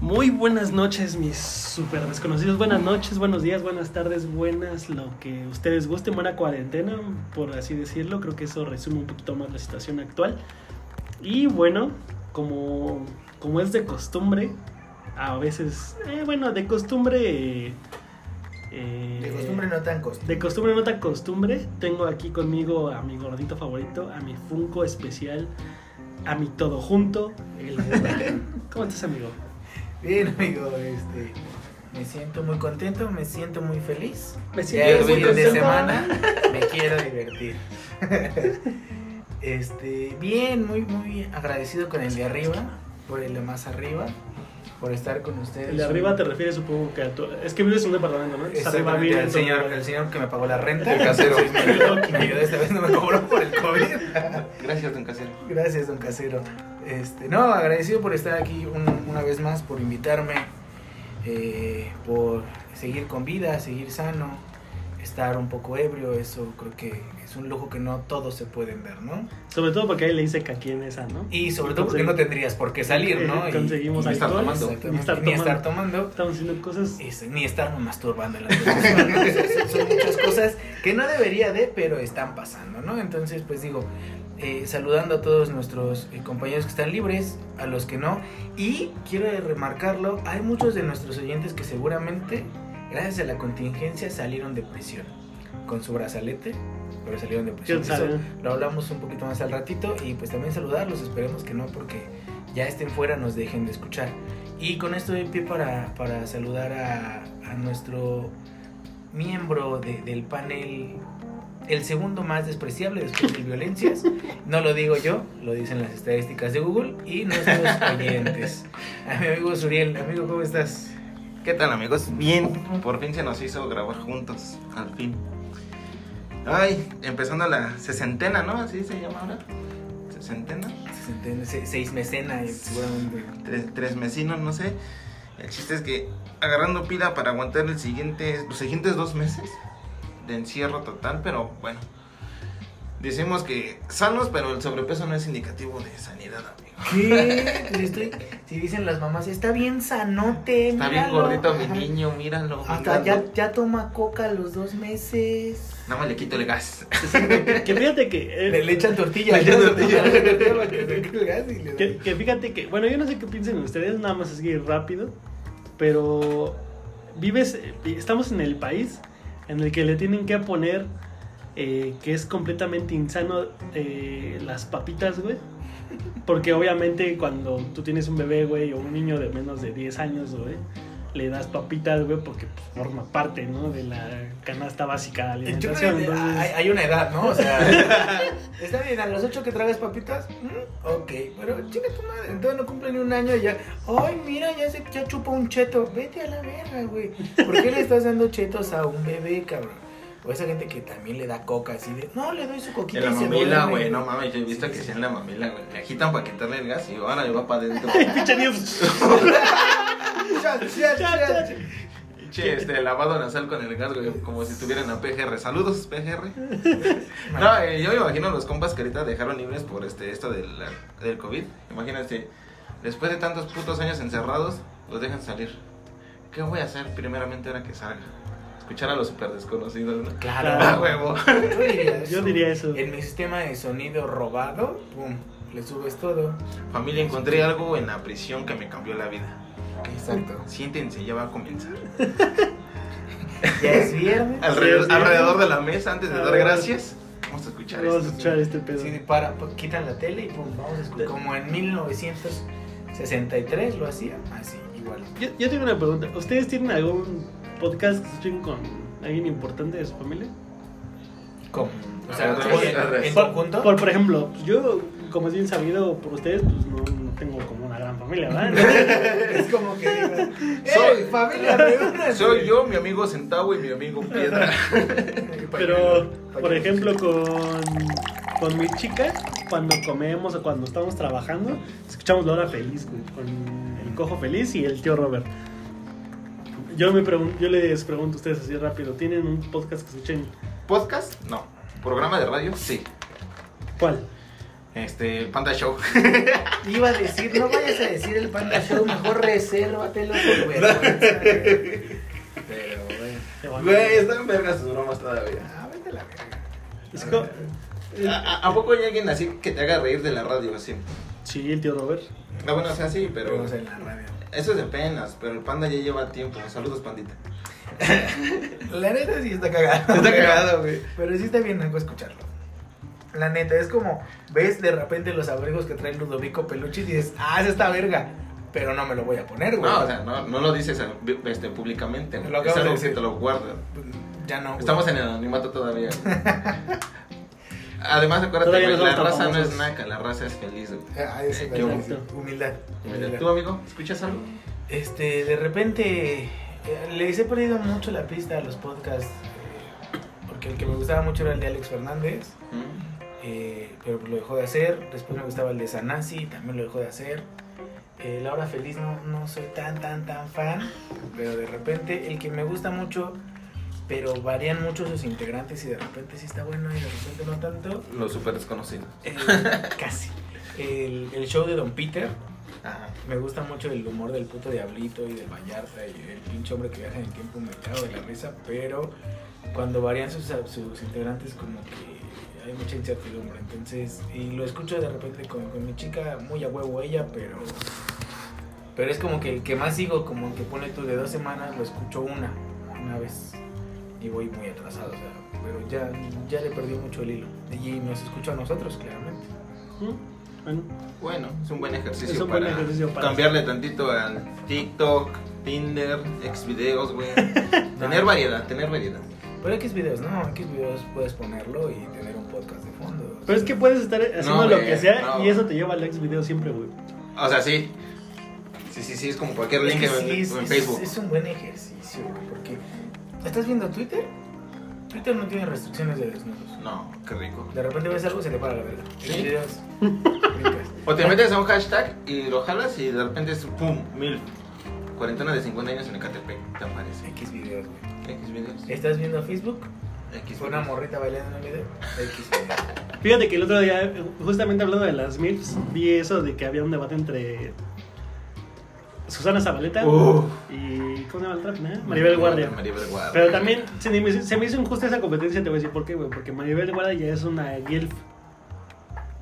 Muy buenas noches, mis super desconocidos. Buenas noches, buenos días, buenas tardes, buenas, lo que ustedes gusten. Buena cuarentena, por así decirlo. Creo que eso resume un poquito más la situación actual. Y bueno, como, como es de costumbre, a veces, eh, bueno, de costumbre... eh, de costumbre no tan costumbre. De costumbre no tan costumbre. Tengo aquí conmigo a mi gordito favorito, a mi Funko especial, a mi todo junto. El... ¿Cómo estás, amigo? Bien, amigo, este, me siento muy contento, me siento muy feliz. Me siento muy fin de semana, me quiero divertir. Este, bien, muy, muy agradecido con el de arriba, por el de más arriba, por estar con ustedes. El de arriba te refieres, supongo que a tu... Es que vives en un departamento, ¿no? arriba vive el señor, el señor que me pagó la renta. El casero. me ayudó, me ayudó esta vez, no me cobró por el COVID. Gracias, don casero. Gracias, don casero. Este, no, agradecido por estar aquí un, una vez más, por invitarme, eh, por seguir con vida, seguir sano, estar un poco ebrio, eso creo que es un lujo que no todos se pueden ver, ¿no? Sobre todo porque ahí le dice que aquí en esa, ¿no? Y sobre todo porque no tendrías por qué salir, ¿no? Conseguimos y, ni estar tomando. Ni estar tomando. Ni estar tomando. Estamos haciendo cosas... Es, ni estar masturbando. En las son, son muchas cosas que no debería de, pero están pasando, ¿no? Entonces, pues digo, eh, saludando a todos nuestros eh, compañeros que están libres, a los que no. Y quiero remarcarlo, hay muchos de nuestros oyentes que seguramente, gracias a la contingencia, salieron de prisión con su brazalete, pero salieron de prisión. Eso lo hablamos un poquito más al ratito y pues también saludarlos, esperemos que no, porque ya estén fuera nos dejen de escuchar. Y con esto doy pie para, para saludar a, a nuestro miembro de, del panel el segundo más despreciable después de violencias. No lo digo yo, lo dicen las estadísticas de Google y nuestros oyentes. A mi amigo Suriel, amigo, ¿cómo estás? ¿Qué tal, amigos? Bien, por fin se nos hizo grabar juntos, al fin. Ay, empezando la sesentena, ¿no? Así se llama ahora. Sesentena. Sesentena, se, seis mecenas, seguramente. Tres, tres mesinos, no sé. El chiste es que agarrando pila para aguantar el siguiente, los siguientes dos meses de encierro total, pero bueno. Decimos que sanos, pero el sobrepeso no es indicativo de sanidad, amigo. ¿Qué? Estoy, si dicen las mamás, está bien sanote. Está míralo. bien gordito mi niño, míralo. Hasta ya, ya, toma coca a los dos meses. Nada más le quito el gas. que, que, fíjate que. Eh, le, le, echan tortilla. Le echan tortilla. que, que fíjate que. Bueno, yo no sé qué piensen ustedes, nada más así rápido. Pero. Vives. Estamos en el país en el que le tienen que poner eh, que es completamente insano eh, las papitas, güey. Porque obviamente cuando tú tienes un bebé, güey, o un niño de menos de 10 años, güey, le das papitas, güey, porque pues, forma parte, ¿no? De la canasta básica de alimentación. Yo creo que Entonces... hay, hay, una edad, ¿no? O sea, está bien, a los 8 que tragas papitas, mm, ok, pero chica tu madre, entonces no cumple ni un año y ya, ay, mira, ya se ya chupa un cheto, vete a la verga, güey. ¿Por qué le estás dando chetos a un bebé, cabrón? O esa gente que también le da coca así de, no, le doy su coquita. En la mamila, güey, no mames, yo he visto que sí en la mamila, güey. Le agitan para quitarle el gas y ahora le va para adentro. Pinche Che, este, lavado nasal con el gas, güey, como si estuvieran a PGR. Saludos, PGR. No, eh, yo me imagino los compas que ahorita dejaron libres por este, esto del, del COVID. Imagínate, después de tantos putos años encerrados, los dejan salir. ¿Qué voy a hacer primeramente ahora que salga? escuchar a los super desconocidos, ¿no? Claro. Ah, huevo. Yo diría eso. Yo diría eso. En mi sistema de sonido robado, pum, le subes todo. Familia, encontré algo en la prisión que me cambió la vida. Exacto. Siéntense, ya va a comenzar. ya es viernes. Alrededor, Sí, es viernes. alrededor de la mesa, antes de dar gracias, vamos a escuchar Vamos a esto. escuchar este pedo. Sí, para, pues, quitan la tele y pum, vamos a escuchar. Como en 1963 lo hacían, así, igual. Yo, yo tengo una pregunta. ¿Ustedes tienen algún podcast que escuchen con alguien importante de su familia? ¿Cómo? O sea, ver, en Por, por, por ejemplo, yo, como es bien sabido por ustedes, pues no, no tengo como una gran familia, ¿verdad? es como que Soy- ¡Ey, familia, reúnanse! Soy yo, mi amigo Centavo y mi amigo Piedra. Pero, por ejemplo, con, con mi chica, cuando comemos o cuando estamos trabajando, escuchamos la hora feliz, güey, con el cojo feliz y el tío Robert. Yo, me pregun- yo les pregunto a ustedes así rápido, ¿tienen un podcast que escuchen? ¿Podcast? No. ¿Programa de radio? Sí. ¿Cuál? Este, Panda Show. Iba a decir, no vayas a decir el Panda Show, mejor resérvatelo por vergüenza. Pero, bueno. Güey, están vergas sus bromas todavía. Ah, vete a la verga. Es como- ¿A, a- a poco hay alguien así que te haga reír de la radio así? Sí, el tío Robert. Ah, bueno, o sea, sí, pero. Pero en la radio. Eso es de penas, pero el panda ya lleva tiempo. Saludos, pandita. La neta sí está cagado. Está cagado, güey. Pero sí está bien algo escucharlo. La neta, es como, ves de repente los abrigos que trae Ludovico Peluche y dices, ah, es esta verga. Pero no me lo voy a poner, güey. No, o sea, no, no lo dices eh, este, públicamente. güey. Lo es acabas de algo que te lo guardas. Ya no. güey. Estamos en el anonimato todavía. Además, acuérdate, güey, la raza no es naca, la raza es feliz, güey. Ah, eso es sí. Humildad. humildad. ¿Tú, amigo, escuchas algo? Este, de repente eh, les he perdido mucho la pista a los podcasts. eh, porque el que me gustaba mucho era el de Alex Fernández. ¿Mm? Eh, pero lo dejó de hacer. Después me gustaba el de Sanasi, también lo dejó de hacer. Eh, La Hora Feliz no, no soy tan, tan, tan fan. Pero de repente el que me gusta mucho, pero varían mucho sus integrantes y de repente sí está bueno y de repente no tanto. Los súper desconocidos. eh, casi. El, el show de Don Peter. Ajá. Me gusta mucho el humor del puto Diablito y del Vallarta y el pinche hombre que viaja en el tiempo me cago de la risa, pero cuando varían sus, sus integrantes como que hay mucha incertidumbre, entonces, y lo escucho de repente con, con mi chica, muy a huevo ella, pero pero es como que el que más sigo, como que pone tú de dos semanas, lo escucho una, una vez, y voy muy atrasado, o sea, pero ya, ya le perdí mucho el hilo, y nos escucho a nosotros, claramente. ¿Mm? Bueno, Bueno, es un buen ejercicio, Es un buen para, ejercicio para cambiarle tantito al TikTok, Tinder, Xvideos, güey. tener variedad, tener variedad. Pero X videos, no, X videos puedes ponerlo y tener pero es que puedes estar haciendo No, lo que sea no. y eso te lleva al ex video siempre, güey. O sea, sí. Sí, sí, sí, es como cualquier Es link que en, sí, es, en es- Facebook. es un buen ejercicio, güey, porque ¿estás viendo Twitter? Twitter no tiene restricciones de desnudos. No, qué rico. De repente ves algo y se te para la verga. ¿Sí? O te metes a un hashtag y lo jalas y de repente es pum, mil. Cuarentena de 50 años en Ecatepec, te aparece. X videos, güey. X videos. ¿Estás viendo Facebook? X Fue una videos. morrita bailando en un video. X videos. Fíjate que el otro día, justamente hablando de las MILFs, vi eso de que había un debate entre Susana Zabaleta y. ¿Cómo se llama la otra? ¿no? Maribel Guardia. Maribel Guardia. Pero también se me, se me hizo injusta esa competencia, te voy a decir por qué, güey. Porque Maribel Guardia ya es una GILF.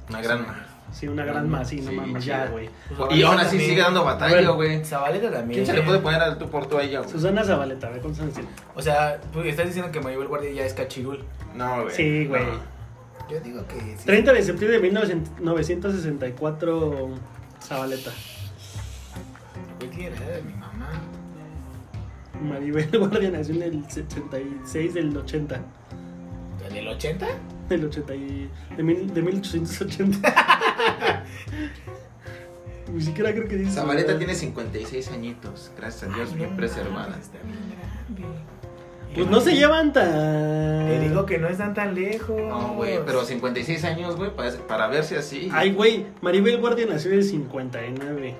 Una gran. Sí, una gran más, sí, no Sí, mames, chida. ya, güey. Y aún así También. sigue dando batalla, Bueno. güey. Zabaleta también. ¿Quién se le puede poner al tú por tú a ella, güey? Susana Zabaleta, a ver cuántos años tiene. O sea, tú estás diciendo que Maribel Guardia ya es cachirul. No, güey. Sí, güey. No. Yo digo que sí. 30 de septiembre de 1964, Zabaleta. Güey, tiene la edad de mi mamá. Maribel Guardia nació en el 76 del 80. ¿En el 80? Del 80 y, de, mil- de 1880. Ni siquiera creo que dice. edad. tiene 56 añitos. Gracias a Dios, Ay, bien no preservada. Está bien. Pues no se llevan tan. Te digo que no están tan lejos. No, güey, pero 56 años, güey, para, para verse así. Ay, güey, Maribel Guardia nació en el 59.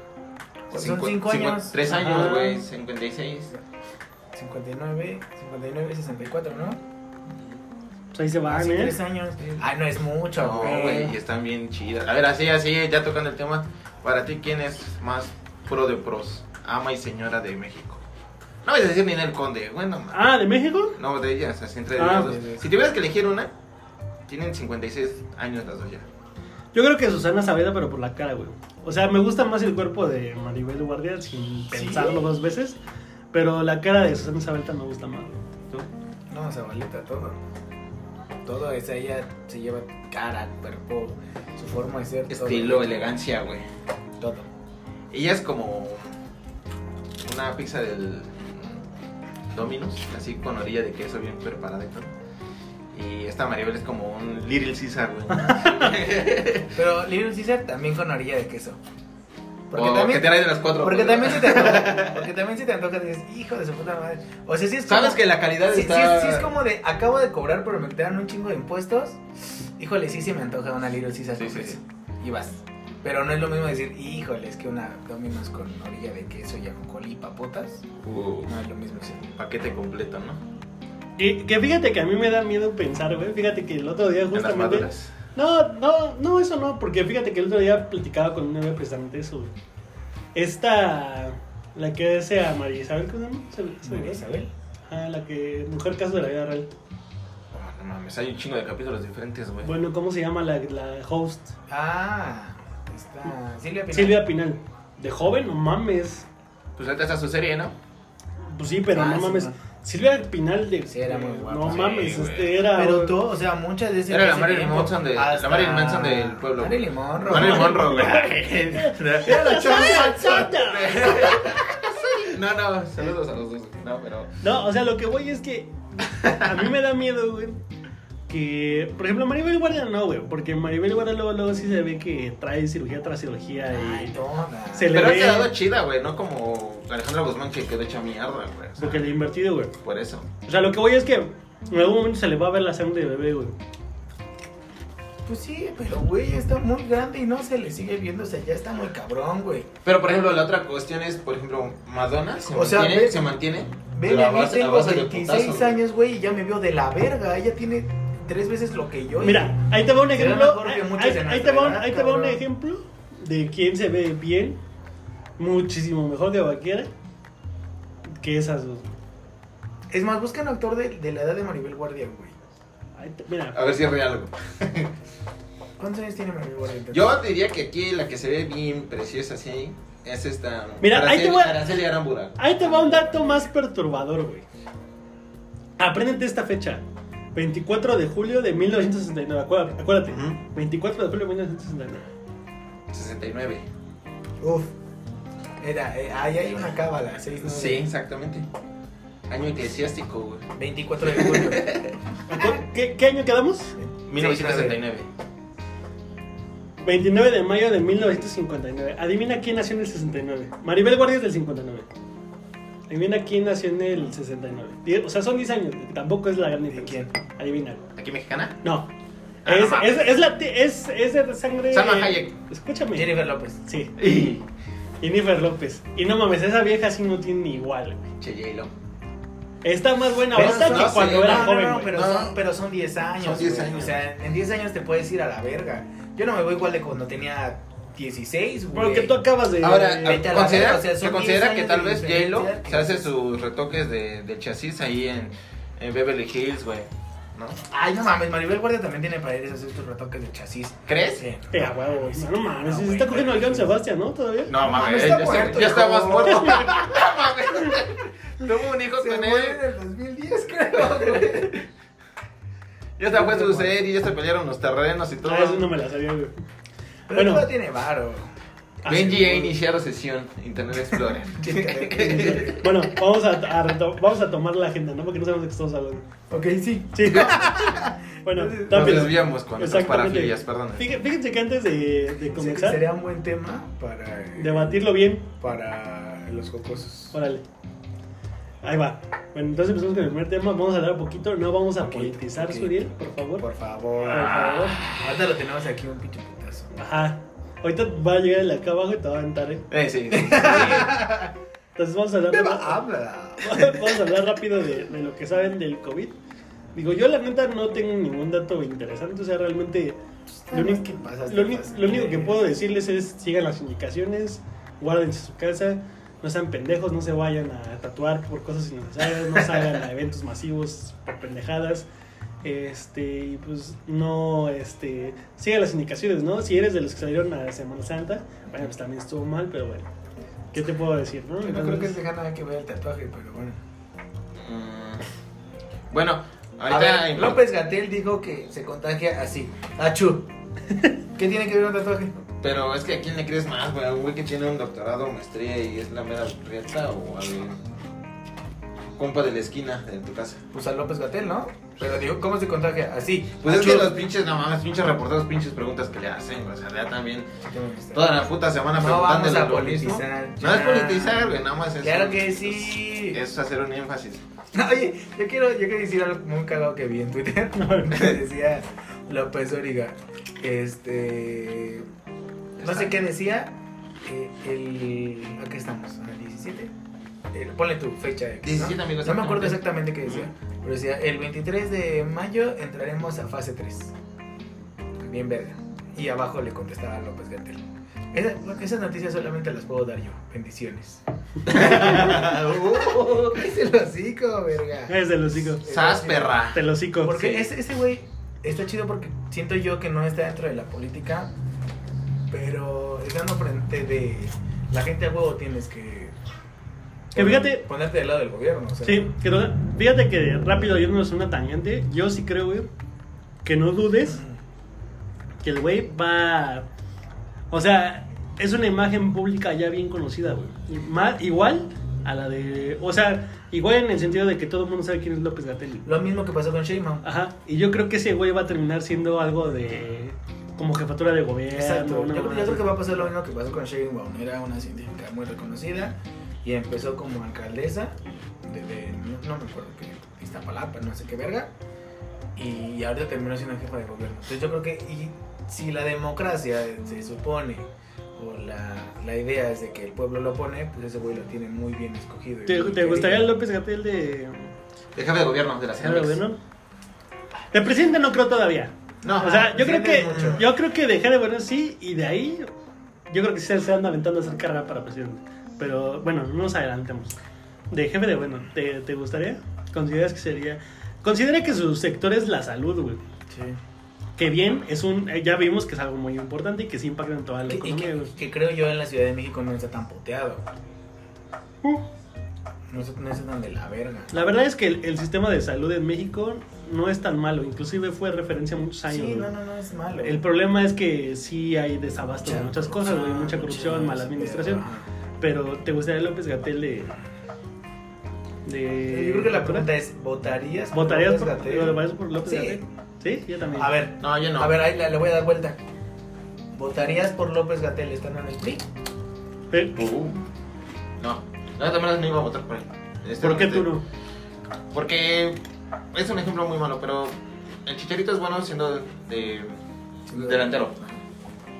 Son Cincu- cinco cincu- años. Tres Ajá. años, güey, 56. 59, 59, 64, ¿no? Pues ahí se van, Hace ¿eh? tres años. Ay, no es mucho, No, güey. güey, y están bien chidas. A ver, así, así, ya tocando el tema. Para ti, ¿quién es más pro de pros? Ama y señora de México. No vas a decir Ninel Conde, bueno, ma- Ah, ¿de México? no de ellas, así entre Ah, ellas dos. Si tuvieras que elegir una, tienen 56 años las dos ya. Yo creo que Susana Saavedra, pero por la cara, güey. O sea, me gusta más el cuerpo de Maribel Guardia sin pensarlo dos veces. Pero la cara de Susana Saavedra me gusta más. güey. ¿Tú? No, Zabaleta, todo. Todo es ella se lleva cara, cuerpo, su forma de ser. todo. Estilo, elegancia, güey. Todo. Ella es como una pizza del Domino's, así con orilla de queso bien preparada y todo. Y esta Maribel es como un Little Caesar, güey. Pero Little Caesar también con orilla de queso. O que te de las cuatro. Porque también se te antoja. Porque también se te antoja y dices, hijo de su puta madre. O sea, sí es como. Sabes que la calidad sí, está... sí es, sí es como de, acabo de cobrar, pero me quedaron un chingo de impuestos. Híjole, sí se me antoja una Little Caesar Sí, sí, sí. Y vas. Pero no es lo mismo decir, híjole, es que una Domino's con orilla de queso y ajonjolí y papotas. Uh, No es lo mismo, sí. paquete completo, ¿no? Que, que fíjate que a mí me da miedo pensar, güey. Fíjate que el otro día En las justamente. No, no, no, eso no, porque fíjate que el otro día platicaba con una novia precisamente eso. güey. Esta, la que hace a María Isabel, ¿cómo se llama? ¿Se- se- María Isabel. Ah, la que, mujer caso de la vida real. Oh, no mames, hay un chingo de capítulos diferentes, güey. Bueno, ¿cómo se llama la, la host? Ah, está Silvia Pinal. Silvia Pinal. De joven, no mames. Pues ahorita está su serie, ¿no? Pues sí, pero Ah, no sí, mames. no. Silvia Pinal de. Sí, era muy guapa. No Sí, mames, güey. este era. Pero tú, o sea, muchas de esas. Era la Marilyn Manson de- la hasta- Marilyn Manson del pueblo. Marilyn Monroe. Marilyn Monroe, güey. Era la chava. No, no, saludos a los dos. No, pero. No, o sea, lo que voy es que. A mí me da miedo, güey. Que, por ejemplo, Maribel Guardia no, güey. Porque Maribel Guardia luego, luego sí se ve que trae cirugía tras cirugía Ay, y. Se le Pero ha ve- quedado chida, güey. No como Alejandra Guzmán que quedó hecha mierda, güey. o sea, Porque le he invertido, güey. Por eso. O sea, lo que voy es que en algún momento se le va a ver la sangre de bebé, güey. Pues sí, pero güey, está muy grande y no se le sigue viendo, o sea, ya está muy cabrón, güey. Pero, por ejemplo, la otra cuestión es, por ejemplo, Madonna se O sea, mantiene, ve- se mantiene. Ven, pero a mí base- tengo base de 26 putazos, güey. años, güey, y ya me veo de la verga. Ella tiene tres veces lo que yo. Mira, ahí te va un ejemplo. Ahí, de te va un, edad, ahí te va un ejemplo de quién se ve bien, muchísimo mejor que cualquiera, que esas dos. Es más, busca un actor de, de la edad de Maribel Guardia, güey. Ahí te- mira, A ver si es real. ¿Cuántos años tiene Maribel Guardia? Yo diría que aquí la que se ve bien preciosa así es esta. Mira, ahí te Araceli- voy a- Araceli Arambura. ahí te va un dato más perturbador, güey. Apréndete esta fecha. 24 de julio de 1969. Acuérdate, acuérdate. Ujú. 24 de julio de 1969. 69. Uf. Era, eh, ahí hay una cábala, 6 Sí, exactamente. Año eclesiástico, güey. 24 de julio. Acu- ¿Qué, qué año quedamos? 1969. 29 de mayo de 1959. Adivina quién nació en el 69. Maribel Guardia es del 59. Adivina quién nació en el 69. Die- O sea, son 10 años. Tampoco es la gran ¿De diferencia. quién? Adivina. ¿Aquí mexicana? No. Ah, es, no es, es, la, es, es de sangre. Salma Hayek. Escúchame. Jennifer López. Sí. Y. Jennifer López. Y no mames, esa vieja sí no tiene ni igual, güey. Che, J-Lo. Está más buena Pero ahorita son- que no, cuando sí, era no, joven, no, pero, No. son, pero son 10 años. Son 10 güey. años. O sea, en 10 años te puedes ir a la verga. Yo no me voy igual de cuando tenía 16, güey. Porque tú acabas de. Ahora, a considera, o sea, se 10 considera que tal vez J-Lo se hace sus retoques de, de chasis ahí en, en Beverly Hills, güey. ¿No? Ay, no mames, Maribel Guardia también tiene para ir a hacer sus retoques de chasis. ¿Crees? Sí. Eh, huevo, no, no mames. No, se está cogiendo al John Sebastián, ¿no? ¿Todavía? No, mames, ya, está está, muerto, ya está hijo. más muerto. No mames. Tuvo un hijo Se con él. en el 2010, creo, güey. Ya hasta fue su serie, ya se pelearon los terrenos y todo. Ah, eso no me la sabía, güey. Pero Bueno. tiene varo. Benji ha iniciado sesión Internet Explorer. Bueno, vamos a, vamos a tomar la agenda, ¿no? Porque no sabemos de qué estamos hablando. ok, sí. Sí. bueno, Entonces, Nos también. desviamos con nuestras parafilias, perdón. Fíjense, que antes de, de Sí, comenzar, Sería un buen tema para. eh, debatirlo bien. Para los jocosos. Órale. Ahí va. Bueno, entonces empezamos con el primer tema. Vamos a hablar un poquito. No vamos a politizar. Suriel, por favor. Por favor. Por favor. Ahorita lo tenemos aquí un pinche. Ajá. Ahorita va a llegar el acá abajo y te va a aventar, ¿eh? Eh, sí. Entonces vamos a hablar. Beba, habla. Vamos a hablar rápido de, de lo que saben del COVID. Digo, yo la neta no tengo ningún dato interesante, o sea, realmente lo, único- ¿Qué pasa? lo uni- lo único que puedo decirles es sigan las indicaciones, guárdense su casa, no sean pendejos, no se vayan a tatuar por cosas innecesarias, no salgan a eventos masivos por pendejadas. Este, y pues no, este, sigan las indicaciones, ¿no? Si eres de los que salieron a Semana Santa, bueno, pues también estuvo mal, pero bueno, ¿qué te puedo decir, no? Yo no creo que tenga nada que ver el tatuaje, pero bueno. Mm, Bueno, ahorita. ver, López Gatel dijo que se contagia así. Achú. ¿Qué tiene que ver un tatuaje? Pero es que a quién le crees más, güey. ¿A un güey que tiene un doctorado, maestría y es la mera rieta o al compa de la esquina de tu casa? Pues a López Gatel, ¿no? Pero digo, ¿cómo se contagia? Así. Pues es que los pinches, no mames, pinches reporteros, pinches preguntas que le hacen. O sea, ya también toda la puta semana No preguntándole a mismo. politizar, No es politizar, güey, nada más es. Claro que sí. Es hacer un énfasis. Oye, yo quiero, yo quiero decir algo muy cagado que vi en Twitter. que decía López Origa. Este. No sé qué decía. eh, el. Aquí estamos, en el 17. Eh, ponle tu fecha. X, ¿no? 17, amigo, No me acuerdo exactamente. qué decía. Pero decía: el 23 de mayo entraremos a fase 3. bien verga. Y abajo le contestaba López Gatel. Esa, esas noticias solamente las puedo dar yo. Bendiciones. uh, es el hocico, verga. Es el hocico. Sas, perra. El hocico. Porque sí. ese, ese güey está chido porque siento yo que no está dentro de la política, pero estando frente de la gente a huevo tienes que. Que fíjate- Ponerte del lado del gobierno. O sea, Sí, que no- fíjate que rápido yéndonos una tangente. Yo sí creo, güey, que no dudes que el güey va. O sea, es una imagen pública ya bien conocida, güey. Más- Igual a la de. O sea, igual en el sentido de que todo el mundo sabe quién es López Gatel. Lo mismo que pasó con Sheinbaum. Ajá. Y yo creo que ese güey va a terminar siendo algo de. Como jefatura de gobierno. Exacto. Yo, yo creo que va a pasar lo mismo que pasó con Sheinbaum. Era una científica muy reconocida y empezó como alcaldesa de, de- no, no me acuerdo qué, Iztapalapa, no sé qué verga. Y ahorita terminó siendo jefa de gobierno. Entonces yo creo que y si la democracia se supone o la, la idea es de que el pueblo lo pone, pues ese güey lo tiene muy bien escogido. ¿Te, muy te gustaría querido. López Gatel de. De jefe de gobierno de la jefe de gobierno? De presidente no creo todavía. No, O sea, yo creo que mucho. yo creo que dejar de bueno sí y de ahí yo creo que sí se anda aventando a hacer carrera para presidente. Pero bueno, no nos adelantemos. De jefe de bueno, ¿te, te gustaría? ¿Consideras que sería? Considera que su sector es la salud, güey. Sí. Que bien, es un eh, ya vimos que es algo muy importante y que sí impacta en toda la Que- economía, que, creo yo en la Ciudad de México no está tan puteado. Uh. No, está- no está tan de la verga. La verdad es que el, el sistema de salud en México no es tan malo, inclusive fue referencia muchos años. Sí, no, no, no es malo. El problema es que sí hay desabasto de muchas cosas, güey, mucha corrupción, muchas- mala administración. Ajá. Pero ¿te gustaría López Gatel de. de Yo creo que la pregunta es, ¿votarías por ¿Votarías López por, Gatell? ¿votarías por López Sí. Gatel? Sí, yo también. A ver, No, yo no. a ver, ahí le, le voy a dar vuelta. ¿Votarías por López Gatel estando en el PRI? Eh, Uh, no. Yo también no iba a votar por él. Este, ¿Por qué tú no? Porque es un ejemplo muy malo, pero el Chicharito es bueno siendo de, delantero.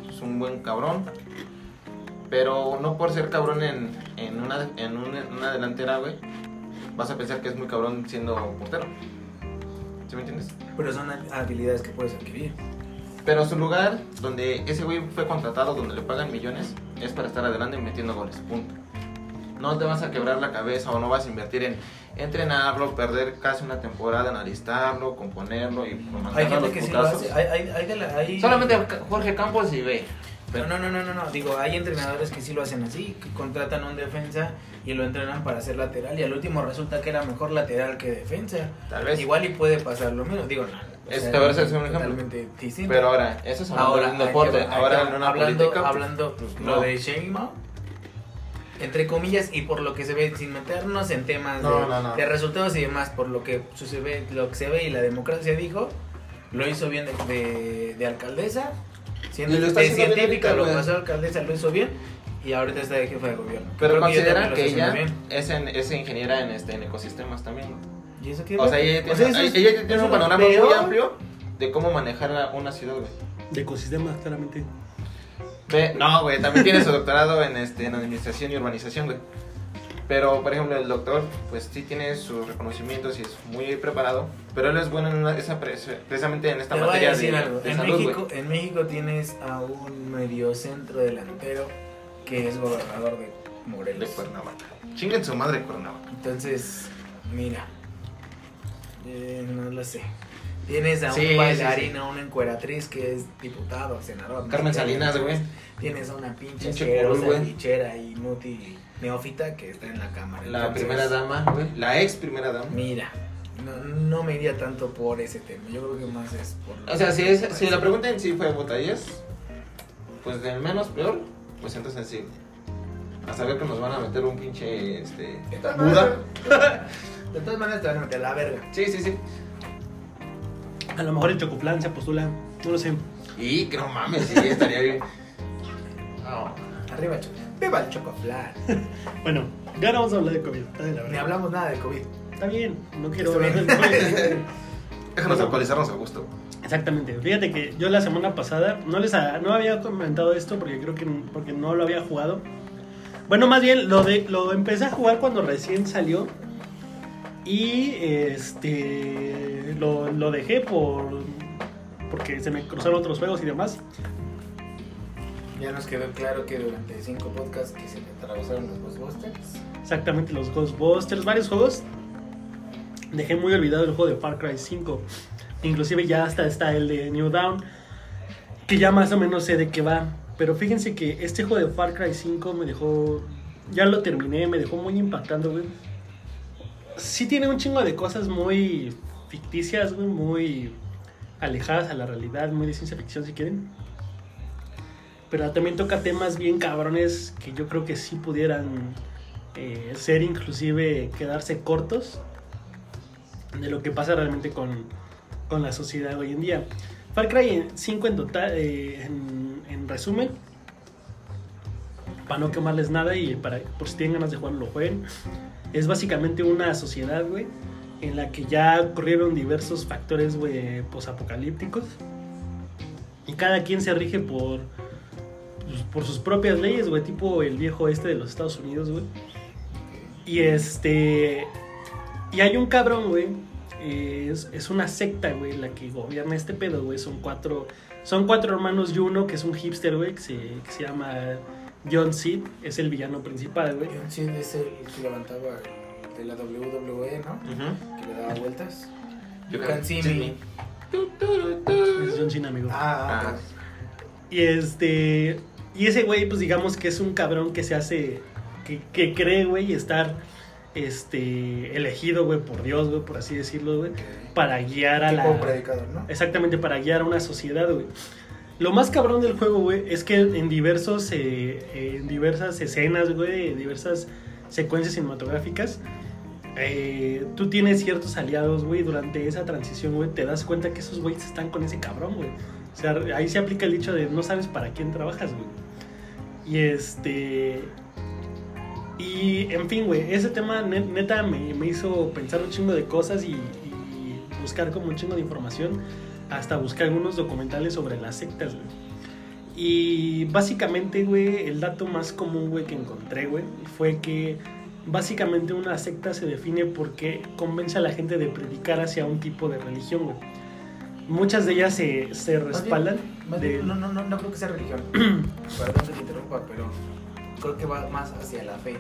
Es un buen cabrón. Pero no por ser cabrón en, en, una, en una, una delantera, güey, vas a pensar que es muy cabrón siendo portero. ¿Sí me entiendes? Pero son habilidades que puedes adquirir. Pero su lugar, donde ese güey fue contratado, donde le pagan millones, es para estar adelante y metiendo goles. Punto. No te vas a quebrar la cabeza o no vas a invertir en entrenarlo, perder casi una temporada en alistarlo, componerlo y Hay mandarlo a gente los que sí lo putazos. hace. Hay, hay, hay de la, hay... Solamente Jorge Campos y ve. Pero no, no, no, no, no. Digo, hay entrenadores que sí lo hacen así, que contratan a un defensa y lo entrenan para ser lateral y al último resulta que era mejor lateral que defensa. Tal vez. Igual y puede pasar lo mismo. Digo, no. o Es- sea, te hacer un ejemplo. Distinto. Pero ahora, eso es ahora, un deporte. hay que- ahora hay que- en una hablando, política. pues, hablando pues, no. lo de Sheinbaum, entre comillas, y por lo que se ve, sin meternos en temas No, de, no, no. de resultados y demás, por lo que sucede, lo que se ve y la democracia dijo, lo hizo bien de, de, de alcaldesa, siendo lo científica, lo pasó de alcaldesa, lo hizo bien, y ahorita está de jefa de gobierno. Pero Creo que ella es, en- es ingeniera en, este, en ecosistemas también. ¿Y eso qué O sea, ella O tiene, sea, eso es- ella tiene un panorama muy amplio de cómo manejar la- una ciudad, güey. De ecosistemas, claramente. Ve, no, güey, también tiene su doctorado en, este, en administración y urbanización, güey. Pero, por ejemplo, el doctor, pues sí tiene sus reconocimientos y es muy preparado, pero él es bueno en una- esa pre- precisamente en esta Te voy a materia decir de, algo. de En, salud, México, en México tienes a un mediocentro delantero que es gobernador de De Morelos. Cuernavaca. Chinguen su madre Cuernavaca. Entonces, mira, eh, no lo sé. Tienes a Sí, un sí, bailarín, sí. a una encueratriz que es diputado, senador. Carmen. Salinas, güey. Tienes a una pinche Pinche asquerosa, bichera y muti neófita que está en la cámara. La Entonces, primera dama, güey. La ex primera dama. Mira, no, no me iría tanto por ese tema. Yo creo que más es por. O sea, si, es, si la pregunta en sí fue votarías, pues del menos peor, pues entonces sí. A saber que nos van a meter un pinche, este... De todas Buda. maneras- De todas maneras te van a meter la verga. Sí, sí, sí. A lo mejor el Chocoplan se postula, no lo sé. Y que no mames, sí, estaría bien. No. Arriba, Choco. Viva el chocoflan. Bueno, ya no vamos a hablar de COVID. está de la Ni hablamos nada de COVID. Está bien, no quiero Está hablar bien. del COVID. Déjanos alcoholizarnos a gusto. Exactamente. Fíjate que yo la semana pasada no les ha- no había comentado esto porque creo que porque no lo había jugado. Bueno, más bien lo de lo empecé a jugar cuando recién salió y este lo, lo dejé por porque se me cruzaron otros juegos y demás. Ya nos quedó claro que durante cinco podcasts que se atravesaron los Ghostbusters. Exactamente, los Ghostbusters, varios juegos. Dejé muy olvidado el juego de Far Cry 5. Inclusive ya hasta está el de New Dawn, que ya más o menos sé de qué va. Pero fíjense que este juego de Far Cry 5 me dejó... Ya lo terminé, me dejó muy impactando, güey. Sí tiene un chingo de cosas muy ficticias, güey, muy alejadas a la realidad, muy de ciencia ficción si quieren. Pero también toca temas bien cabrones que yo creo que sí pudieran eh, ser inclusive quedarse cortos de lo que pasa realmente con, con la sociedad hoy en día. Far Cry 5 en total, eh, en, en, resumen, para no quemarles nada y para por si tienen ganas de jugarlo, lo jueguen. Es básicamente una sociedad, güey, en la que ya ocurrieron diversos factores, güey, posapocalípticos. Y cada quien se rige por, pues, por sus propias leyes, güey, tipo el viejo este de los Estados Unidos, güey. Y este. Y hay un cabrón, güey. Es, es, una secta, güey, la que gobierna este pedo, güey. Son cuatro. Son cuatro hermanos y uno que es un hipster, güey, que se, que se llama John Seed. Es el villano principal, güey. John Seed es el que levantaba de la WWE, ¿no? Uh -huh. Que le daba vueltas. You can see me. Es John Cena, amigo. Ah, ah. Y este. Y ese güey, pues digamos que es un cabrón que se hace. Que, que cree, güey, estar este elegido, güey, por Dios, güey, por así decirlo, güey, para guiar a tipo la predicador, ¿no? Exactamente, para guiar a una sociedad, güey. Lo más cabrón del juego, güey, es que en diversos eh, en diversas escenas, güey, en diversas secuencias cinematográficas, eh, tú tienes ciertos aliados, güey, durante esa transición, güey, te das cuenta que esos güeyes están con ese cabrón, güey. O sea, ahí se aplica el dicho de no sabes para quién trabajas, güey. Y este y en fin, güey, ese tema neta me, hizo pensar un chingo de cosas y, y, buscar como un chingo de información, hasta buscar algunos documentales sobre las sectas, güey. Y básicamente, güey, el dato más común, güey, que encontré, güey, fue que básicamente una secta se define porque convence a la gente de predicar hacia un tipo de religión, güey. Muchas de ellas se, se respaldan. Más bien, de... no, no, no, no creo que sea religión. Perdón que te interrumpa, pero creo que va más hacia la fe.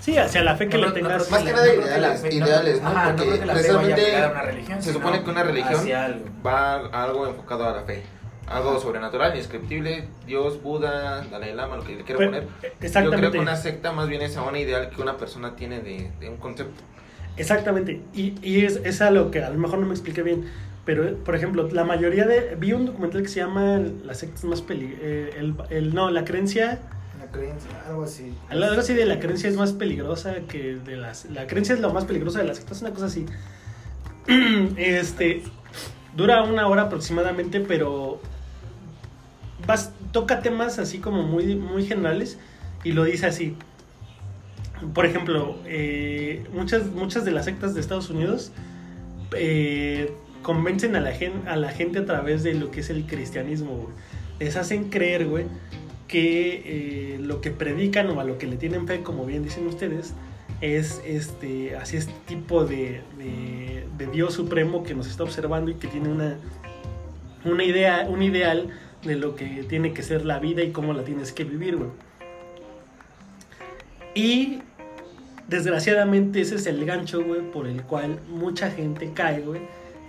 Sí, hacia la fe que No, le no, tengas. no, Más que nada ideales, ideales, ¿no? Ajá, Porque precisamente se supone que una religión algo. va a algo enfocado a la fe. Algo sobrenatural, indescriptible, Dios, Buda, Dalai Lama, lo que le quiera Pero, poner. Yo creo exactamente. que una secta más bien es a una ideal que una persona tiene de, de un concepto. Exactamente. Y, y es, es a lo que a lo mejor no me expliqué bien. Pero, por ejemplo, la mayoría de. Vi un documental que se llama Las sectas más peligrosas. el, el, no, la creencia. Una creencia, algo así. Algo así de la creencia es más peligrosa que de las. La creencia es lo más peligrosa de las sectas, una cosa así. Este. Dura una hora aproximadamente, pero. Vas, toca temas así como muy, muy generales y lo dice así. Por ejemplo, eh, muchas, muchas de las sectas de Estados Unidos eh, convencen a la, gen, a la gente a través de lo que es el cristianismo, güey. Les hacen creer, güey, que eh, lo que predican o a lo que le tienen fe, como bien dicen ustedes, es este, así este tipo de, de, de Dios supremo que nos está observando y que tiene una, una idea, un ideal de lo que tiene que ser la vida y cómo la tienes que vivir, güey. Y desgraciadamente ese es el gancho, güey, por el cual mucha gente cae, güey.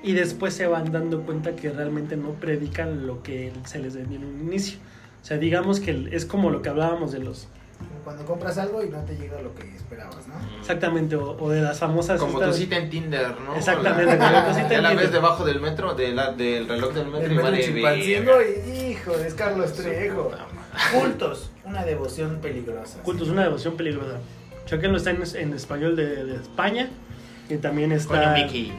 Y después se van dando cuenta que realmente no predican lo que se les vendió en un inicio. O sea, digamos que es como lo que hablábamos de los... Como Cuando compras algo y no te llega lo que esperabas, ¿no? Exactamente, o, o de las famosas... Como tu estas- cita en Tinder, ¿no? Exactamente, La- como tu cita en la Tinder. ves debajo del metro, de la- del reloj del metro El y vale y hijo, es Carlos Trejo. Cultos, una devoción peligrosa. Cultos, una devoción peligrosa. Chequenlo, está en, en español de, de España. Y también está... Coño, Mickey.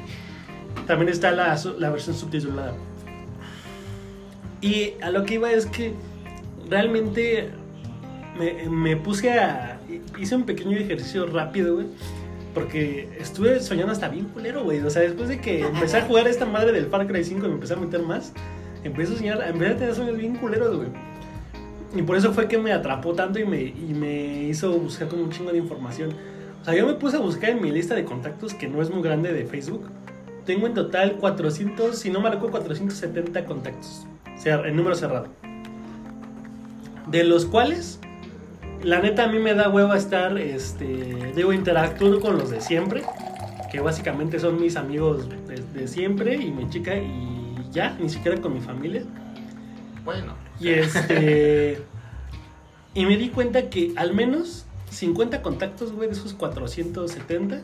También está la, la versión subtitulada. Y a lo que iba es que realmente me, me puse a. Hice un pequeño ejercicio rápido, güey. Porque estuve soñando hasta bien culero, güey. O sea, después de que empecé a jugar esta madre del Far Cry 5 y me empecé a meter más, empecé a soñar, empecé a tener sueños bien culeros, güey. Y por eso fue que me atrapó tanto y me, y me hizo buscar como un chingo de información. O sea, yo me puse a buscar en mi lista de contactos, que no es muy grande de Facebook, tengo en total 400, si no me recuerdo, 470 contactos. O sea, en número cerrado. De los cuales, la neta a mí me da hueva estar, este, digo, interactuando con los de siempre. Que básicamente son mis amigos de, de siempre y mi chica y ya, ni siquiera con mi familia. Bueno. Y este... y me di cuenta que al menos 50 contactos, güey, de esos 470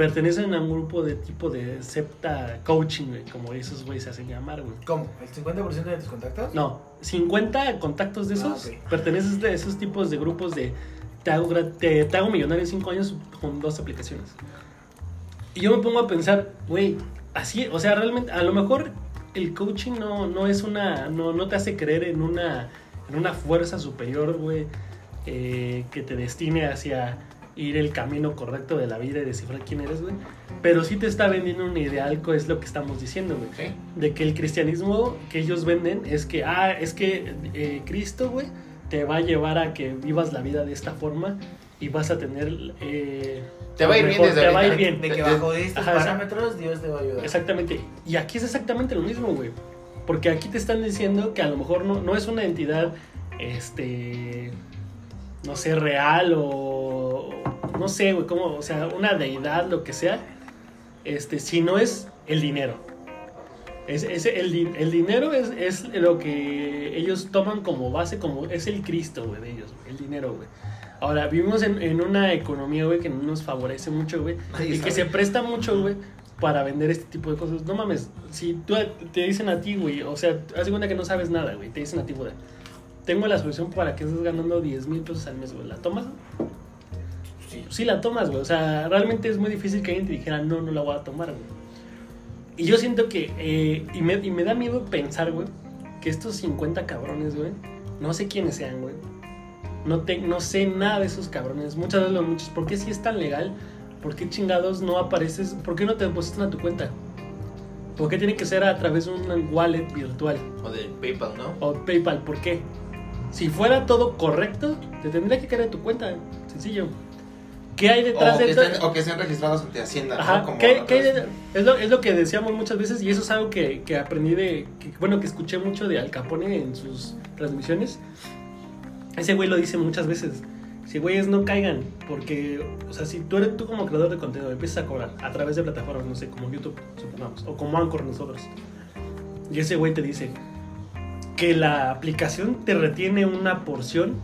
pertenecen a un grupo de tipo de septa coaching, güey, como esos güeyes se hacen llamar, güey. ¿Cómo? ¿El 50% de tus contactos? No, 50 contactos de esos Ah, ok. pertenecen a esos tipos de grupos de te hago, te hago millonario en 5 años con dos aplicaciones. Y yo me pongo a pensar, güey, así, o sea, realmente, a lo mejor el coaching no, no es una, no, no te hace creer en una, en una fuerza superior, güey, eh, que te destine hacia ir el camino correcto de la vida y descifrar quién eres, güey. Pero sí te está vendiendo un ideal, es lo que estamos diciendo, güey Sí. de que el cristianismo que ellos venden es que, ah, es que eh, Cristo, güey, te va a llevar a que vivas la vida de esta forma y vas a tener... eh, Te va a ir bien desde Te va a ir bien. De que bajo estos Ajá, parámetros Dios te va a ayudar. Exactamente. Y aquí es exactamente lo mismo, güey. Porque aquí te están diciendo que a lo mejor no, no es una entidad, este, no sé, real o, no sé, güey, como, o sea, una deidad, lo que sea, este, si no es el dinero. Es, es el, el dinero es, es lo que ellos toman como base, como es el Cristo, güey, de ellos, el dinero, güey. Ahora, vivimos en, en una economía, güey, que no nos favorece mucho, güey, y que se presta mucho, güey, para vender este tipo de cosas. No mames, si tú te dicen a ti, güey, o sea, haz cuenta que no sabes nada, güey, te dicen a ti, güey, tengo la solución para que estés ganando 10 mil pesos al mes, güey, ¿la tomas? Sí. Sí la tomas, güey, o sea, realmente es muy difícil que alguien te dijera, no, no la voy a tomar, güey. Y yo siento que, eh, y, me, y me da miedo pensar, güey, que estos 50 cabrones, güey, no sé quiénes sean, güey. No, te, no sé nada de esos cabrones. Muchas veces los muchos, ¿por qué si es tan legal? ¿Por qué chingados no apareces? ¿Por qué no te depositan a tu cuenta? ¿Por qué tiene que ser a través de un wallet virtual? O del PayPal, ¿no? O PayPal, ¿por qué? Si fuera todo correcto, te tendría que caer en tu cuenta. Sencillo. ¿Qué hay detrás O de que, esto? estén, o que sean registrados ante Hacienda, Ajá, ¿no? Como ¿qué- qué hay de- es, lo, es lo que decíamos muchas veces y eso es algo que, que aprendí de, que- bueno, que escuché mucho de Al Capone en sus transmisiones. Ese güey lo dice muchas veces. Si güeyes no caigan, porque, o sea, si tú eres tú como creador de contenido empiezas a cobrar a través de plataformas, no sé, como YouTube, supongamos, o como Anchor nosotros, y ese güey te dice que la aplicación te retiene una porción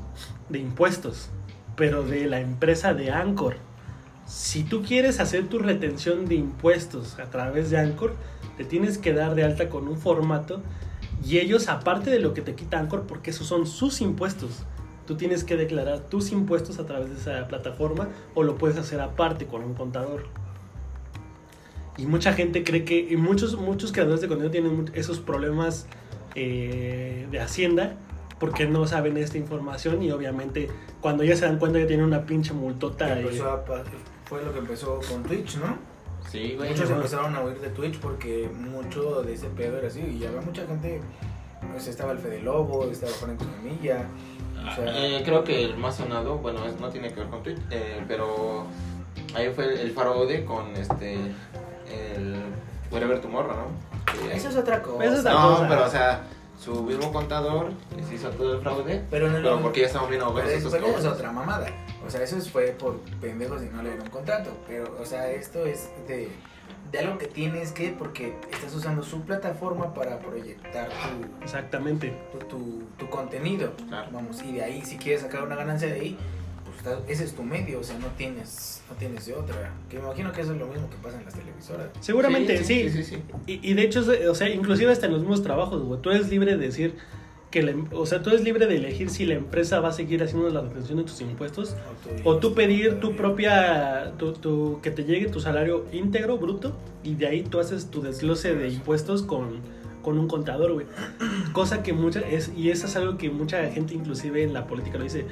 de impuestos, pero de la empresa de Anchor. Si tú quieres hacer tu retención de impuestos a través de Anchor, te tienes que dar de alta con un formato y ellos, aparte de lo que te quita Anchor, porque esos son sus impuestos, tú tienes que declarar tus impuestos a través de esa plataforma o lo puedes hacer aparte con un contador. Y mucha gente cree que, y muchos, muchos creadores de contenido tienen esos problemas eh, de Hacienda porque no saben esta información y obviamente cuando ya se dan cuenta ya tienen una pinche multota. y- a fue lo que empezó con Twitch, ¿no? Sí, güey. Muchos empezaron a huir de Twitch porque mucho de ese pedo era así. Y había mucha gente. Pues estaba el Fede Lobo, estaba Juan Economía. O sea, Eh, creo que el más sonado, bueno, es- no tiene que ver con Twitch, eh, pero ahí fue el, el Farode con este, el Wherever Tomorrow, ¿no? Que- eso es otra cosa. Eso es otra no, cosa. pero o sea, su mismo contador les hizo todo el fraude, Pero pero porque ya estaban bien Pero ahogados es, esos pero es otra mamada. O sea, eso es- fue por pendejos y no leer un contrato. Pero, o sea, esto es de, de algo que tienes que, porque estás usando su plataforma para proyectar tu, Exactamente. tu, tu, tu contenido. Claro. Vamos, y de ahí, si quieres sacar una ganancia de ahí, está- ese es tu medio, o sea, no tienes, no tienes de otra. Que me imagino que eso es lo mismo que pasa en las televisoras. Seguramente, sí. Sí, sí, sí. Y, y de hecho, o sea, inclusive hasta en los mismos trabajos, güey, tú eres libre de decir que, la em- o sea, tú eres libre de elegir si la empresa va a seguir haciendo la retención de tus impuestos o tú pedir tu propia, tu, tu- que te llegue tu salario íntegro, bruto, y de ahí tú haces tu desglose de impuestos con, con un contador, güey. Cosa que mucha, es, y eso es algo que mucha gente, inclusive en la política, lo dice.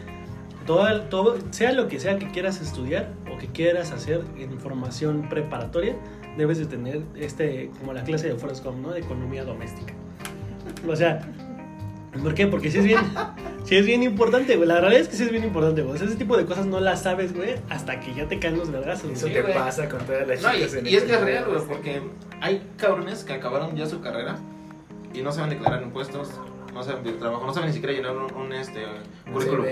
Todo, todo, sea lo que sea que quieras estudiar o que quieras hacer en formación preparatoria, debes de tener este, como la clase de Forrest Gump, ¿no? De economía doméstica. O sea, ¿Por qué? Porque sí es bien, sí es bien importante, güey. La realidad es que sí es bien importante, güey. O sea, ese tipo de cosas no las sabes, güey, hasta que ya te caen los vergazos. Eso Sí, te güey. pasa con todas las No, chicas y, en y es que es real, güey, porque hay cabrones que acabaron ya su carrera y no saben declarar impuestos, no saben pedir trabajo, no saben ni siquiera llenar un, un, este, currículum.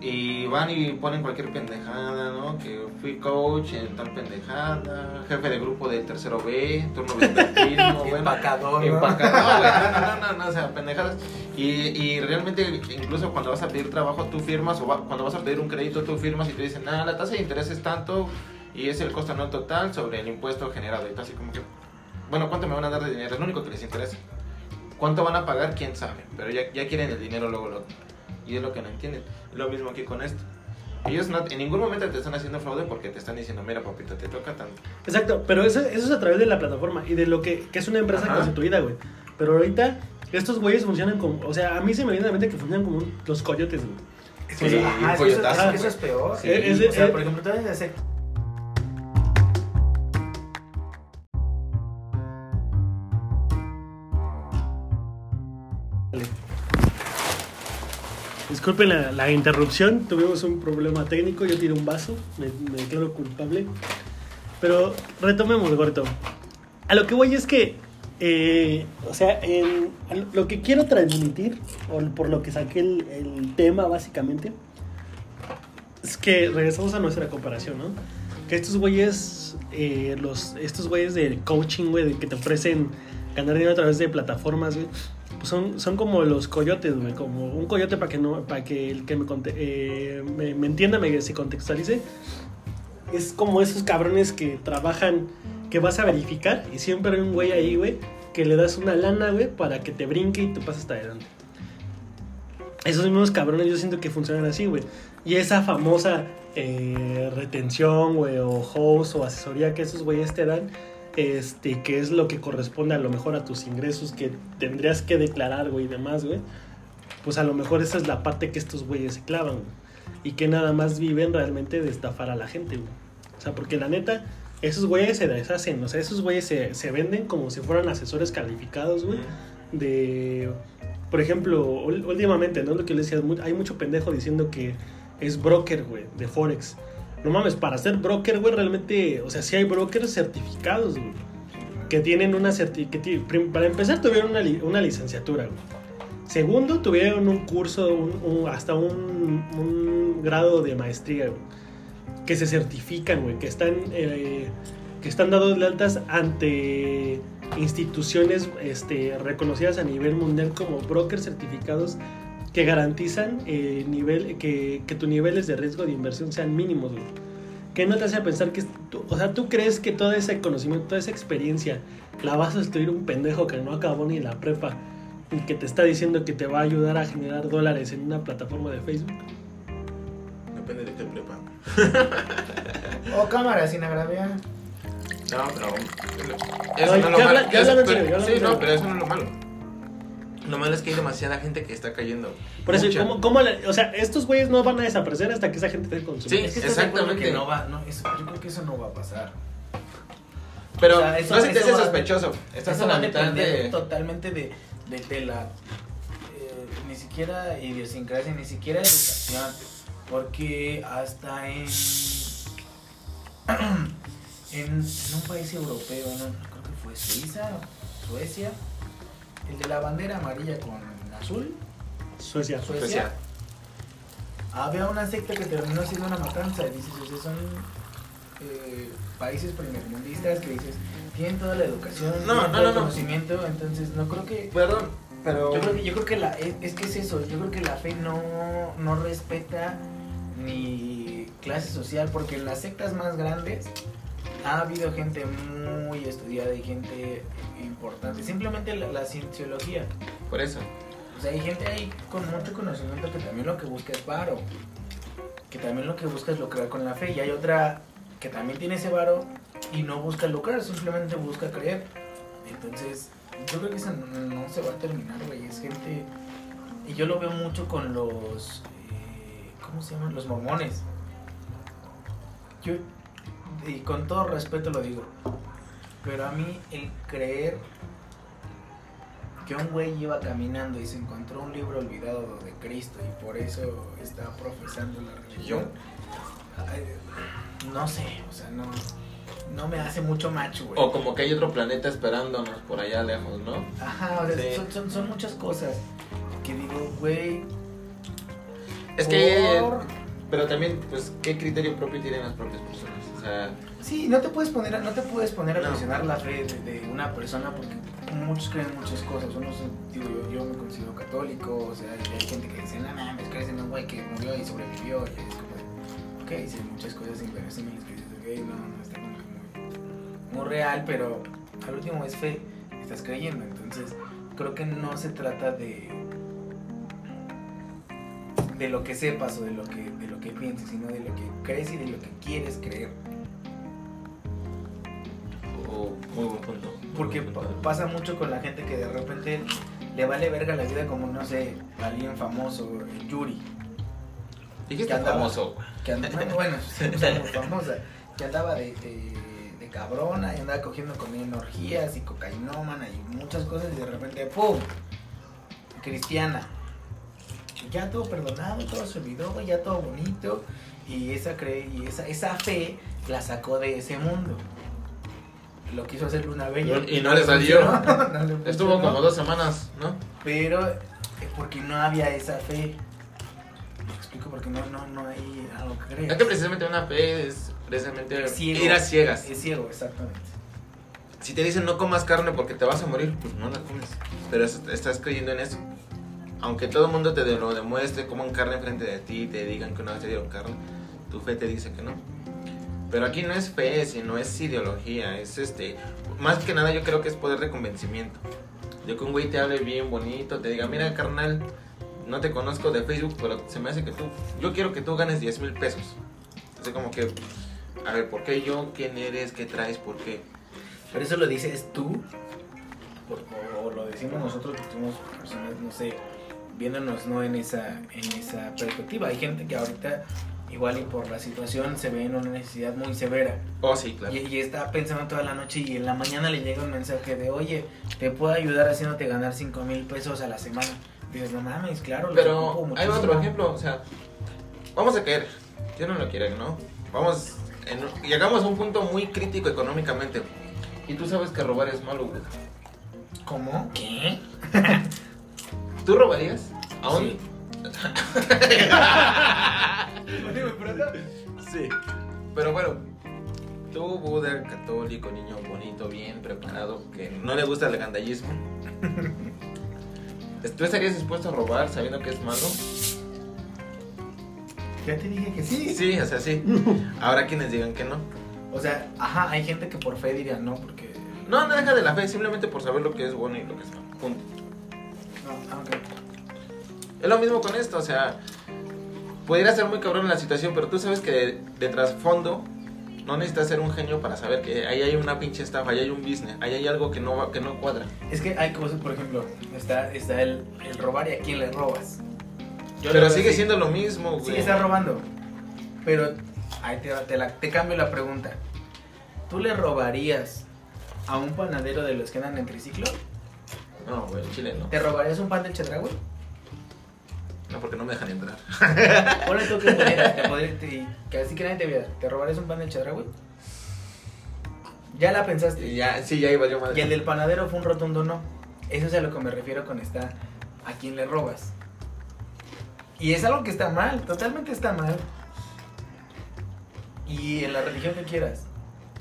Y van y ponen cualquier pendejada, ¿no? Que fui coach en tal pendejada, jefe de grupo del tercero B, turno vespertino, bueno. Empacador, ¿no? Empacador, güey, no, no, no, no, o sea, pendejadas. Y, y realmente, incluso cuando vas a pedir trabajo, tú firmas, o va- cuando vas a pedir un crédito, tú firmas y te dicen, ah, la tasa de interés es tanto y es el costo anual total sobre el impuesto generado. Y tú así como que, bueno, ¿cuánto me van a dar de dinero? Es lo único que les interesa. ¿Cuánto van a pagar? ¿Quién sabe? Pero ya, ya quieren el dinero luego, luego. Y es lo que no entienden. Lo mismo aquí con esto. Ellos no- en ningún momento te están haciendo fraude porque te están diciendo, mira, papito, te toca tanto. Exacto, pero eso, eso es a través de la plataforma y de lo que, que es una empresa Ajá. constituida, güey. Pero ahorita estos güeyes funcionan como, o sea, a mí se me viene a la mente que funcionan como un- los coyotes, güey. Sí, que, un ajá, eso, coyotazo, es que eso es peor. Sí, es de- o sea, es- por ejemplo, tú debes de hacer Disculpen la, la interrupción, tuvimos un problema técnico, yo tiré un vaso, me, me declaro culpable. Pero retomemos, Gorto. A lo que voy es que, eh, o sea, lo- que quiero transmitir, o por lo que saqué el, el tema básicamente, es que regresamos a nuestra comparación, ¿no? Que estos güeyes, eh, los, estos güeyes de coaching, güey, que te ofrecen ganar dinero a través de plataformas, güey, pues son, son como los coyotes, güey, como un coyote para que no, para que el que me, conte- eh, me, me entienda, me se contextualice, es como esos cabrones que trabajan, que vas a verificar y siempre hay un güey ahí, güey, que le das una lana, güey, para que te brinque y te pases hasta adelante. Esos mismos cabrones yo siento que funcionan así, güey. Y esa famosa eh, retención, güey, o host o asesoría que esos güeyes te dan, este, que es lo que corresponde a lo mejor a tus ingresos que tendrías que declarar, güey, y demás, güey. Pues a lo mejor esa es la parte que estos güeyes se clavan, güey. Y que nada más viven realmente de estafar a la gente, güey. O sea, porque la neta, esos güeyes se deshacen, o sea, esos güeyes se, se venden como si fueran asesores calificados, güey de por ejemplo últimamente no lo que les decía hay mucho pendejo diciendo que es broker güey de forex no mames para ser broker güey realmente o sea sí hay brokers certificados güey que tienen una certi que ti- prim- para empezar tuvieron una, li- una licenciatura segundo tuvieron un curso un- hasta un, grado de maestría que se certifican güey que están eh, que están dados de altas ante instituciones este, reconocidas a nivel mundial como brokers certificados que garantizan eh, nivel, que, que tus niveles de riesgo de inversión sean mínimos. güey. ¿Qué no te hace pensar que, tú- o sea, tú crees que todo ese conocimiento, toda esa experiencia la vas a estudiar un pendejo que no acabó ni la prepa y que te está diciendo que te va a ayudar a generar dólares en una plataforma de Facebook? Depende de qué prepa. O cámara sin agraviar. No, pero. No, Eso no, es lo malo. habla- Eso- pero- sí, no, pero eso no es lo malo. Lo malo es que hay demasiada gente que está cayendo. Por eso, Mucha. ¿cómo, cómo le- o sea, estos güeyes no van a desaparecer hasta que esa gente esté consumiendo. Sí, Es que Exactamente. que no va, no, eso- yo creo que eso no va a pasar. Pero O sea, eso- no se te hace sospechoso. Estás a la mitad de. totalmente de, de, de la eh, ni siquiera idiosincrasia, ni siquiera educación, porque hasta en en, en un país europeo, no creo que fue Suiza, Suecia, el de la bandera amarilla con azul, Suecia. Suecia, Suecia. había una secta que terminó siendo una matanza, y dices, o sea, son eh, países primermundistas que dices, tienen toda la educación, No, tienen no, todo no, el no. conocimiento, entonces no creo que... Perdón, pero. Yo creo que, yo creo que la, es, es que es eso, yo creo que la fe no, no respeta ni clase social, porque en las sectas más grandes ha habido gente muy estudiada y gente importante, simplemente la, la cienciología. Por eso. O sea, hay gente ahí con mucho conocimiento que también lo que busca es varo. Que también lo que busca es lucrar con la fe. Y hay otra que también tiene ese varo y no busca lucrar, simplemente busca creer. Entonces, yo creo que eso no, no se va a terminar, güey. Es gente... Y yo lo veo mucho con los... eh, ¿Cómo se llaman? Los mormones. Yo, y con todo respeto lo digo. Pero a mí el creer que un güey iba caminando y se encontró un libro olvidado de Cristo y por eso está profesando la religión. no sé, o sea, no, no me hace mucho macho, güey. O como que hay otro planeta esperándonos por allá lejos, ¿no? Ajá, o sea, son, son, muchas cosas que digo, güey. Es que, pero también, pues, ¿qué criterio propio tienen las propias personas? Sea, sí, no te puedes poner, no te puedes poner a cuestionar la fe de, una persona porque muchos creen muchas cosas. Uno, digo, yo, yo me considero católico, o sea, hay gente que dice, no mames, crees en un güey que murió y sobrevivió. Y es como, ok, sí, muchas cosas inverosímiles que dices, ok, no, no está como muy, muy real, pero al último es fe, estás creyendo. Entonces, creo que no se trata de de lo que sepas o de lo que, de lo que pienses, sino de lo que crees y de lo que quieres creer. Muy buen punto. Porque pasa mucho con la gente que de repente le vale verga la vida como, no sé, alguien famoso, Yuri. Dijiste que famoso. Que andaba, bueno, famosa. Que andaba de, de, cabrona y andaba cogiendo con energías y cocainómana y muchas cosas y de repente, ¡pum! Cristiana ya todo perdonado, todo se olvidó, ya todo bonito. Y esa, cre y esa, esa fe la sacó de ese mundo. Lo quiso hacer Luna Bella. Y no, le salió. Estuvo como dos semanas, ¿no? Pero eh, porque no había esa fe. Me explico porque no, no, no hay algo que creer. Es que precisamente una fe es precisamente ir a ciegas. Es ciego, exactamente. Si te dicen no comas carne porque te vas a morir, pues no la comes. Pero estás creyendo en eso aunque todo el mundo te lo demuestre, coman carne frente de ti, te digan que una vez te dieron carne, tu fe te dice que no. Pero aquí no es fe, sino es ideología, es este, más que nada yo creo que es poder de convencimiento. De que un güey te hable bien bonito, te diga, mira carnal, no te conozco de Facebook, pero se me hace que tú, yo quiero que tú ganes 10 mil pesos. Así como que, a ver, ¿por qué yo? ¿Quién eres? ¿Qué traes? ¿Por qué? Pero eso lo dices tú, o, lo decimos nosotros que somos personas, no sé, viéndonos no en esa, en esa perspectiva. Hay gente que ahorita, igual y por la situación, se ve en una necesidad muy severa. Oh, sí, claro. Y, está pensando toda la noche y en la mañana le llega un mensaje de, oye, te puedo ayudar haciéndote ganar 5 mil pesos a la semana. dices, no mames, claro. Pero hay otro ejemplo, o sea, vamos a caer. Yo no lo quiero, ¿no? Vamos, llegamos a un punto muy crítico económicamente. Y tú sabes que robar es malo, güey. ¿Cómo? ¿Qué? ¿Tú robarías? ¿Aún? Sí. sí. Pero bueno, tú, Buda, católico, niño bonito, bien preparado, que no le gusta el gandallismo. ¿Tú estarías dispuesto a robar sabiendo que es malo? Ya te dije que sí. Sí, o sea, sí. Ahora quienes digan que no. O sea, ajá, hay gente que por fe diría no, porque... No, no deja de la fe, simplemente por saber lo que es bueno y lo que es malo. Punto. Ah, es lo mismo con esto, o sea, pudiera ser muy cabrón la situación, pero tú sabes que de, trasfondo no necesitas ser un genio para saber que ahí hay una pinche estafa, ahí hay un business, ahí hay algo que no, que no cuadra. Es que hay cosas, por ejemplo, está, está el, robar y a quién le robas. pero sigue siendo lo mismo, güey. Sí, está robando. Pero ahí te, te, te cambio la pregunta. ¿Tú le robarías a un panadero de los que andan en triciclo? No, güey, Chile no. ¿Te robarías un pan de güey? No, porque no me dejan entrar. Ponle tú que pudieras, te que así que nadie te viera. ¿Te robarías un pan de güey? Ya la pensaste. Ya, sí, ya iba yo madre. Y el del panadero fue un rotundo no. Eso es a lo que me refiero con esta. ¿A quién le robas? Y es algo que está mal, totalmente está mal. Y en la religión que quieras.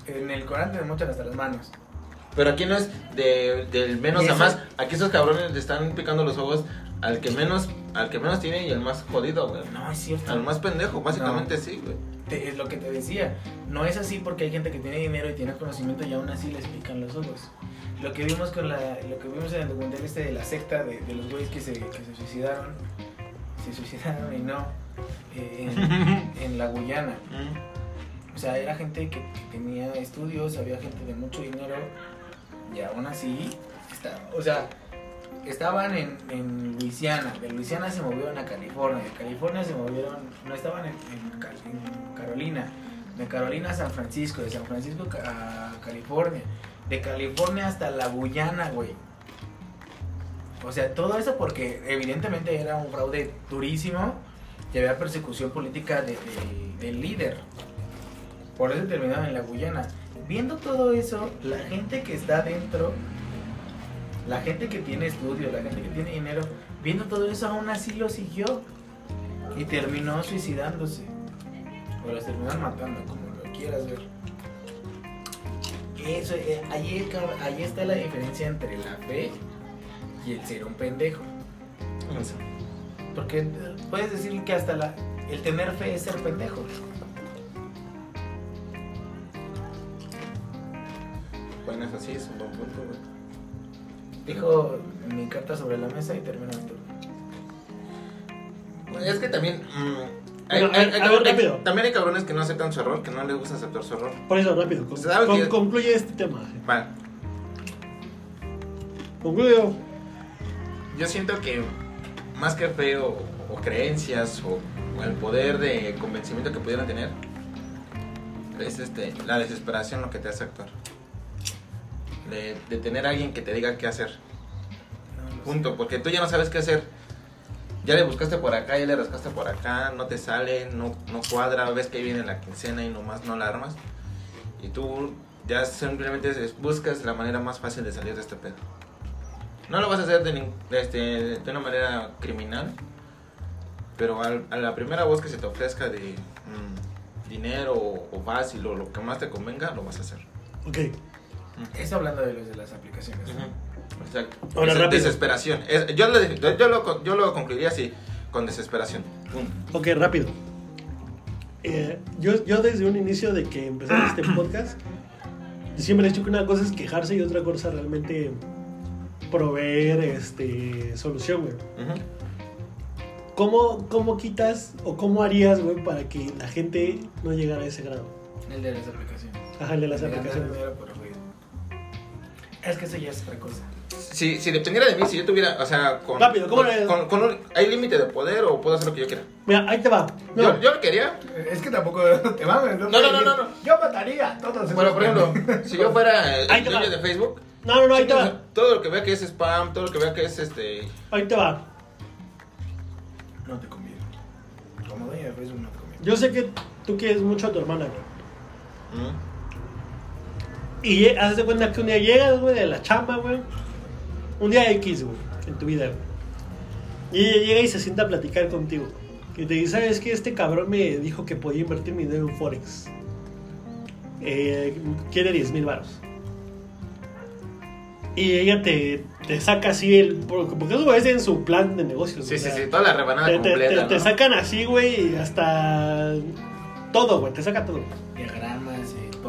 En el Corán te muestran hasta las manos. Pero aquí no es de, del menos a más. Aquí esos cabrones le están picando los ojos al que menos al que menos tiene y el más jodido, güey. No, es cierto. Al más pendejo, básicamente sí, güey. es lo que te decía. No es así porque hay gente que tiene dinero y tiene conocimiento y aún así les pican los ojos. Lo que vimos con la, lo que vimos en el documental este de la secta de, los güeyes que se, que se suicidaron, se suicidaron y no eh, en, la Guyana. O sea, era gente que tenía estudios, había gente de mucho dinero y aún así, está, o sea, estaban en, en, Luisiana, de Luisiana se movieron a California, de California se movieron, no estaban en, Carolina, de Carolina a San Francisco, de San Francisco a California, de California hasta la Guyana, güey. O sea, todo eso porque evidentemente era un fraude durísimo y había persecución política de, del líder. Por eso terminaron en la Guyana. Viendo todo eso, la gente que está dentro, la gente que tiene estudios, la gente que tiene dinero, viendo todo eso aún así lo siguió y terminó suicidándose. O las terminaron matando, como lo quieras ver. Eso, eh, ahí, ahí está la diferencia entre la fe y el ser un pendejo. Porque puedes decir que hasta la, el tener fe es ser pendejo. Bueno, eso sí es un buen punto, Dijo mi carta sobre la mesa y terminó esto. Es que también. Mm, también hay cabrones que no aceptan su error, que no les gusta aceptar su error. Por eso, rápido. concluye este tema. Vale. Concluyo. Yo siento que más que fe o, creencias o, el poder de convencimiento que pudieran tener, es este, la desesperación lo que te hace actuar. De, de tener a alguien que te diga qué hacer. Punto. Porque tú ya no sabes qué hacer ya le buscaste por acá, ya le rascaste por acá, no te sale, no, no cuadra, ves que ahí viene la quincena y nomás no la armas. Y tú ya simplemente buscas la manera más fácil de salir de este pedo. No lo vas a hacer de, este, de una manera criminal, pero a la primera voz que se te ofrezca de mm, dinero o, fácil o lo que más te convenga, lo vas a hacer. Ok. Eso hablando de los de las aplicaciones. Exacto. Desesperación. yo, lo, yo, lo, concluiría así, con desesperación. Ok, rápido. Eh, yo, yo desde un inicio de que empecé este podcast, siempre he dicho que una cosa es quejarse y otra cosa realmente proveer este, solución, güey. ¿Cómo, ¿Cómo quitas o cómo harías, güey, para que la gente no llegara a ese grado? El de las aplicaciones. Ajá, el de las aplicaciones. Es que eso ya es otra cosa si, si dependiera de mí, si yo tuviera, o sea, con. Rápido, ¿cómo con, con, un, ¿Hay límite de poder o puedo hacer lo que yo quiera? Mira, ahí te va. Yo, yo lo quería. Es que tampoco te va No, no, no, no, no. Yo mataría a todos. Bueno, por ejemplo, si yo fuera el dueño de Facebook. No, no, no, ahí te va. Todo lo que vea que es spam, todo lo que vea que es este. Ahí te va. No te conviene. Como dueño de Facebook no te conviene. Yo sé que tú quieres mucho a tu hermana, güey. Y haces de cuenta que un día llegas, güey, de la chamba, güey un día X, güey, en tu vida, güey. Y ella llega y se sienta a platicar contigo. Y te dice, ¿sabes qué? Este cabrón me dijo que podía invertir mi dinero en Forex. Eh, quiere 10 mil baros. Y ella te, te, saca así el. Porque eso es en su plan de negocios. Sí, sí, sí, toda la rebanada te, completa. Te, sacan así, güey, hasta. Todo, güey, te saca todo. Eh,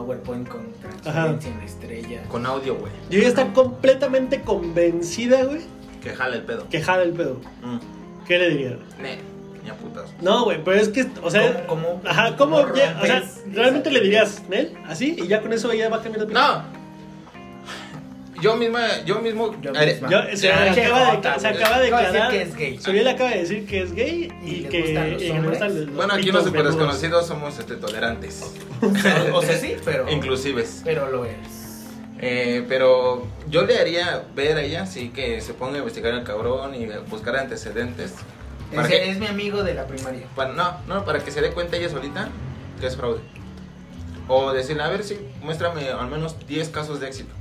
PowerPoint con transferencia en la estrella. Con audio, güey. Y ella está completamente convencida, güey. Que jala el pedo. Que jala el pedo. Mm. ¿Qué le diría? Ne, ni a putas. No, güey, pero es que, o sea. ¿Cómo? ajá, ¿cómo? o sea, realmente le dirías, ¿Nel? ¿Así? Y ya con eso ella va a cambiar de No, yo misma, yo mismo. se, acaba de, se acaba de declarar. que es gay. le acaba de decir que es gay y, que los Bueno, aquí los super desconocidos somos este, tolerantes. o sea, sí, pero. Inclusives. Pero lo es. Eh, pero yo le haría ver a ella, sí, que se ponga a investigar al cabrón y buscar antecedentes. Es, que, es mi amigo de la primaria. Para, no, no, para que se dé cuenta ella solita que es fraude. O decirle, a ver si muéstrame al menos 10 casos de éxito.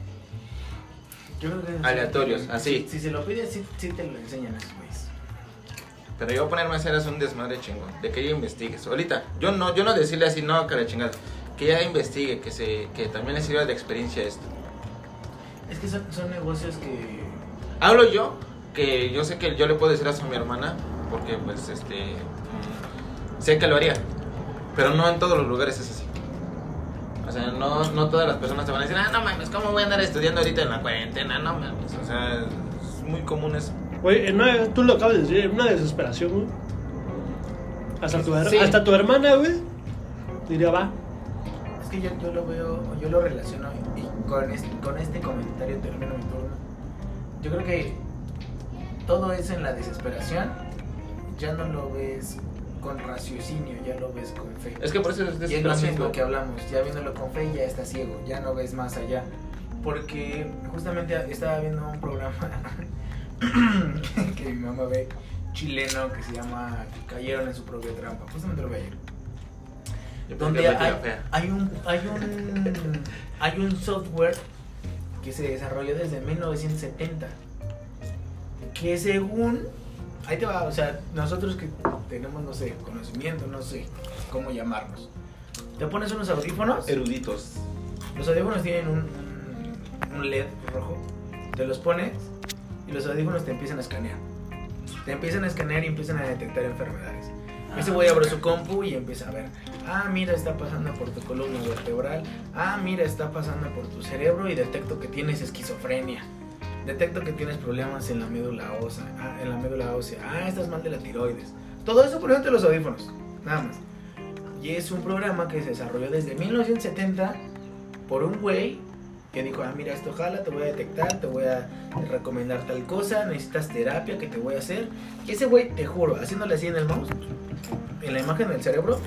Aleatorios, así. Si, se lo pides, sí, te lo enseñan esos Pero yo ponerme a hacer es un desmadre chingón. De que ella investigue. Ahorita, yo no, yo no decirle así, no, cara chingada. Que ella investigue, que se que también le sirva de experiencia esto. Es que son, son negocios que. Hablo yo, que yo sé que yo le puedo decir eso a mi hermana, porque pues este. Sé que lo haría. Pero no en todos los lugares es así. O sea, no, no todas las personas te van a decir, ah, no mames, ¿cómo voy a andar estudiando ahorita en la cuarentena? No mames, o sea, es muy común eso. Güey, tú lo acabas de decir, una desesperación, güey. Hasta, tu, hasta tu hermana, güey, diría, va. Es que yo, yo lo veo, yo lo relaciono y con este, con este comentario termino mi turno. Yo creo que todo eso en la desesperación ya no lo ves con raciocinio, ya lo ves con fe. Es que por eso es, y es lo mismo que hablamos, ya viéndolo con fe ya estás ciego, ya no ves más allá. Porque justamente estaba viendo un programa que mi mamá ve chileno que se llama Cayeron en su propia trampa. Justamente lo vi ayer. Donde hay, hay, un, hay, un, hay un software que se desarrolló desde 1970 que según ahí te va, o sea, nosotros que tenemos, no sé, conocimiento, no sé cómo llamarnos. Te pones unos audífonos. Eruditos. Los audífonos tienen un, un LED rojo. Te los pones y los audífonos te empiezan a escanear. Te empiezan a escanear y empiezan a detectar enfermedades. Ese güey abre su compu y empieza a ver, ah, mira, está pasando por tu columna vertebral, ah, mira, está pasando por tu cerebro y detecto que tienes esquizofrenia. Detecto que tienes problemas en la médula ósea, ah, en la médula ósea, ah, estás mal de la tiroides. Todo eso por ejemplo los audífonos, nada más. Y es un programa que se desarrolló desde 1970 por un güey que dijo, ah, mira, esto jala, te voy a detectar, te voy a recomendar tal cosa, necesitas terapia, que te voy a hacer? Y ese güey, te juro, haciéndole así en el mouse, en la imagen del cerebro,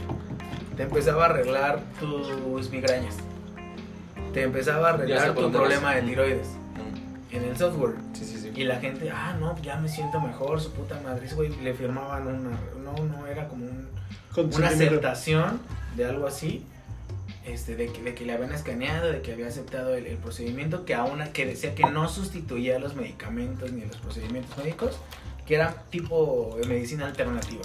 te empezaba a arreglar tus migrañas. Te empezaba a arreglar tu problema de tiroides. En el software. Sí, sí, sí. Y la gente, ah, no, ya me siento mejor, su puta madre. Güey le firmaban una. No, no, era como un, una aceptación de algo así. Este, de, que, de que le habían escaneado, de que había aceptado el, procedimiento, que aún que decía que no sustituía los medicamentos ni los procedimientos médicos, que era tipo de medicina alternativa.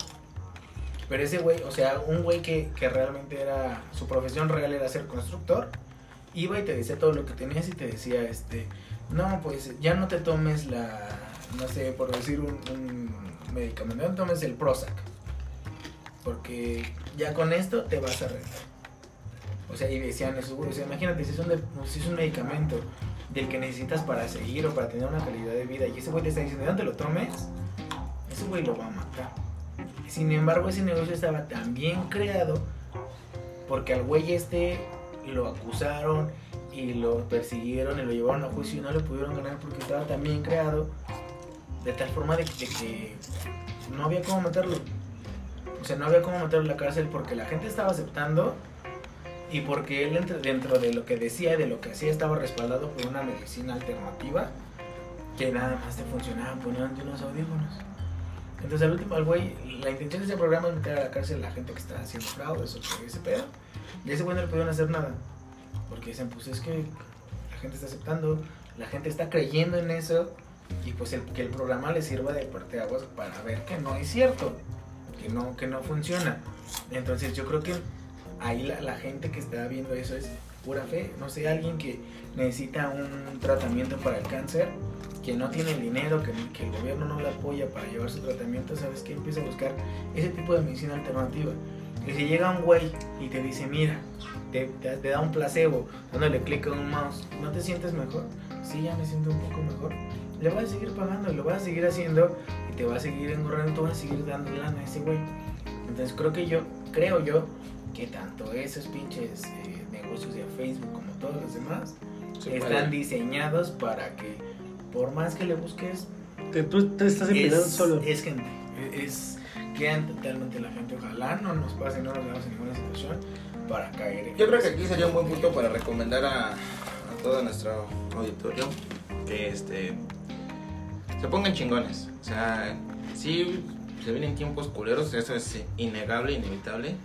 Pero ese güey, o sea, un güey que, que realmente era, su profesión real era ser constructor, iba y te decía todo lo que tenías y te decía, este, no, pues ya no te tomes la, no sé, por decir un, medicamento, no tomes el Prozac, porque ya con esto te vas a arreglar. O sea, y decían eso, o sea, imagínate, si es, un si es un medicamento del que necesitas para seguir o para tener una calidad de vida, y ese güey te está diciendo, no te lo tomes, ese güey lo va a matar. Sin embargo, ese negocio estaba tan bien creado porque al güey este lo acusaron y lo persiguieron y lo llevaron a juicio y no le pudieron ganar porque estaba tan creado de tal forma de que, no había cómo meterlo. O sea, no había cómo meterlo en la cárcel porque la gente estaba aceptando y porque él dentro de lo que decía y de lo que hacía estaba respaldado por una medicina alternativa que nada más te funcionaba poniendo unos audífonos. Entonces, al último, al güey, la intención de ese programa es meter a la cárcel a la gente que está haciendo fraude, eso, ese pedo. Y a ese güey no le pudieron hacer nada. Porque dicen, pues es que la gente está aceptando, la gente está creyendo en eso. Y pues el, que el programa le sirva de aguas para ver que no es cierto, que no, que no funciona. Entonces, yo creo que ahí la, la gente que está viendo eso es pura fe. No sé, alguien que necesita un tratamiento para el cáncer que no tiene el dinero, que, que, el gobierno no le apoya para llevar su tratamiento, ¿sabes qué? Empieza a buscar ese tipo de medicina alternativa. Y si llega un güey y te dice, mira, te, te, da un placebo, dándole clic a un mouse, ¿no te sientes mejor? Sí, ya me siento un poco mejor. Le vas a seguir pagando, lo vas a seguir haciendo y te va a seguir engorrando, tú vas a seguir dando lana a ese güey. Entonces creo que yo, creo yo, que tanto esos pinches eh, negocios de Facebook como todos los demás están diseñados para que por más que le busques, tú te estás empezando solo. Es gente, es quedan totalmente la gente. Ojalá no nos pase, no nos veamos en ninguna situación para caer. Yo creo que aquí sería un buen punto para recomendar a, a todo nuestro auditorio que este se pongan chingones. O sea, sí se vienen tiempos culeros, eso es innegable, inevitable.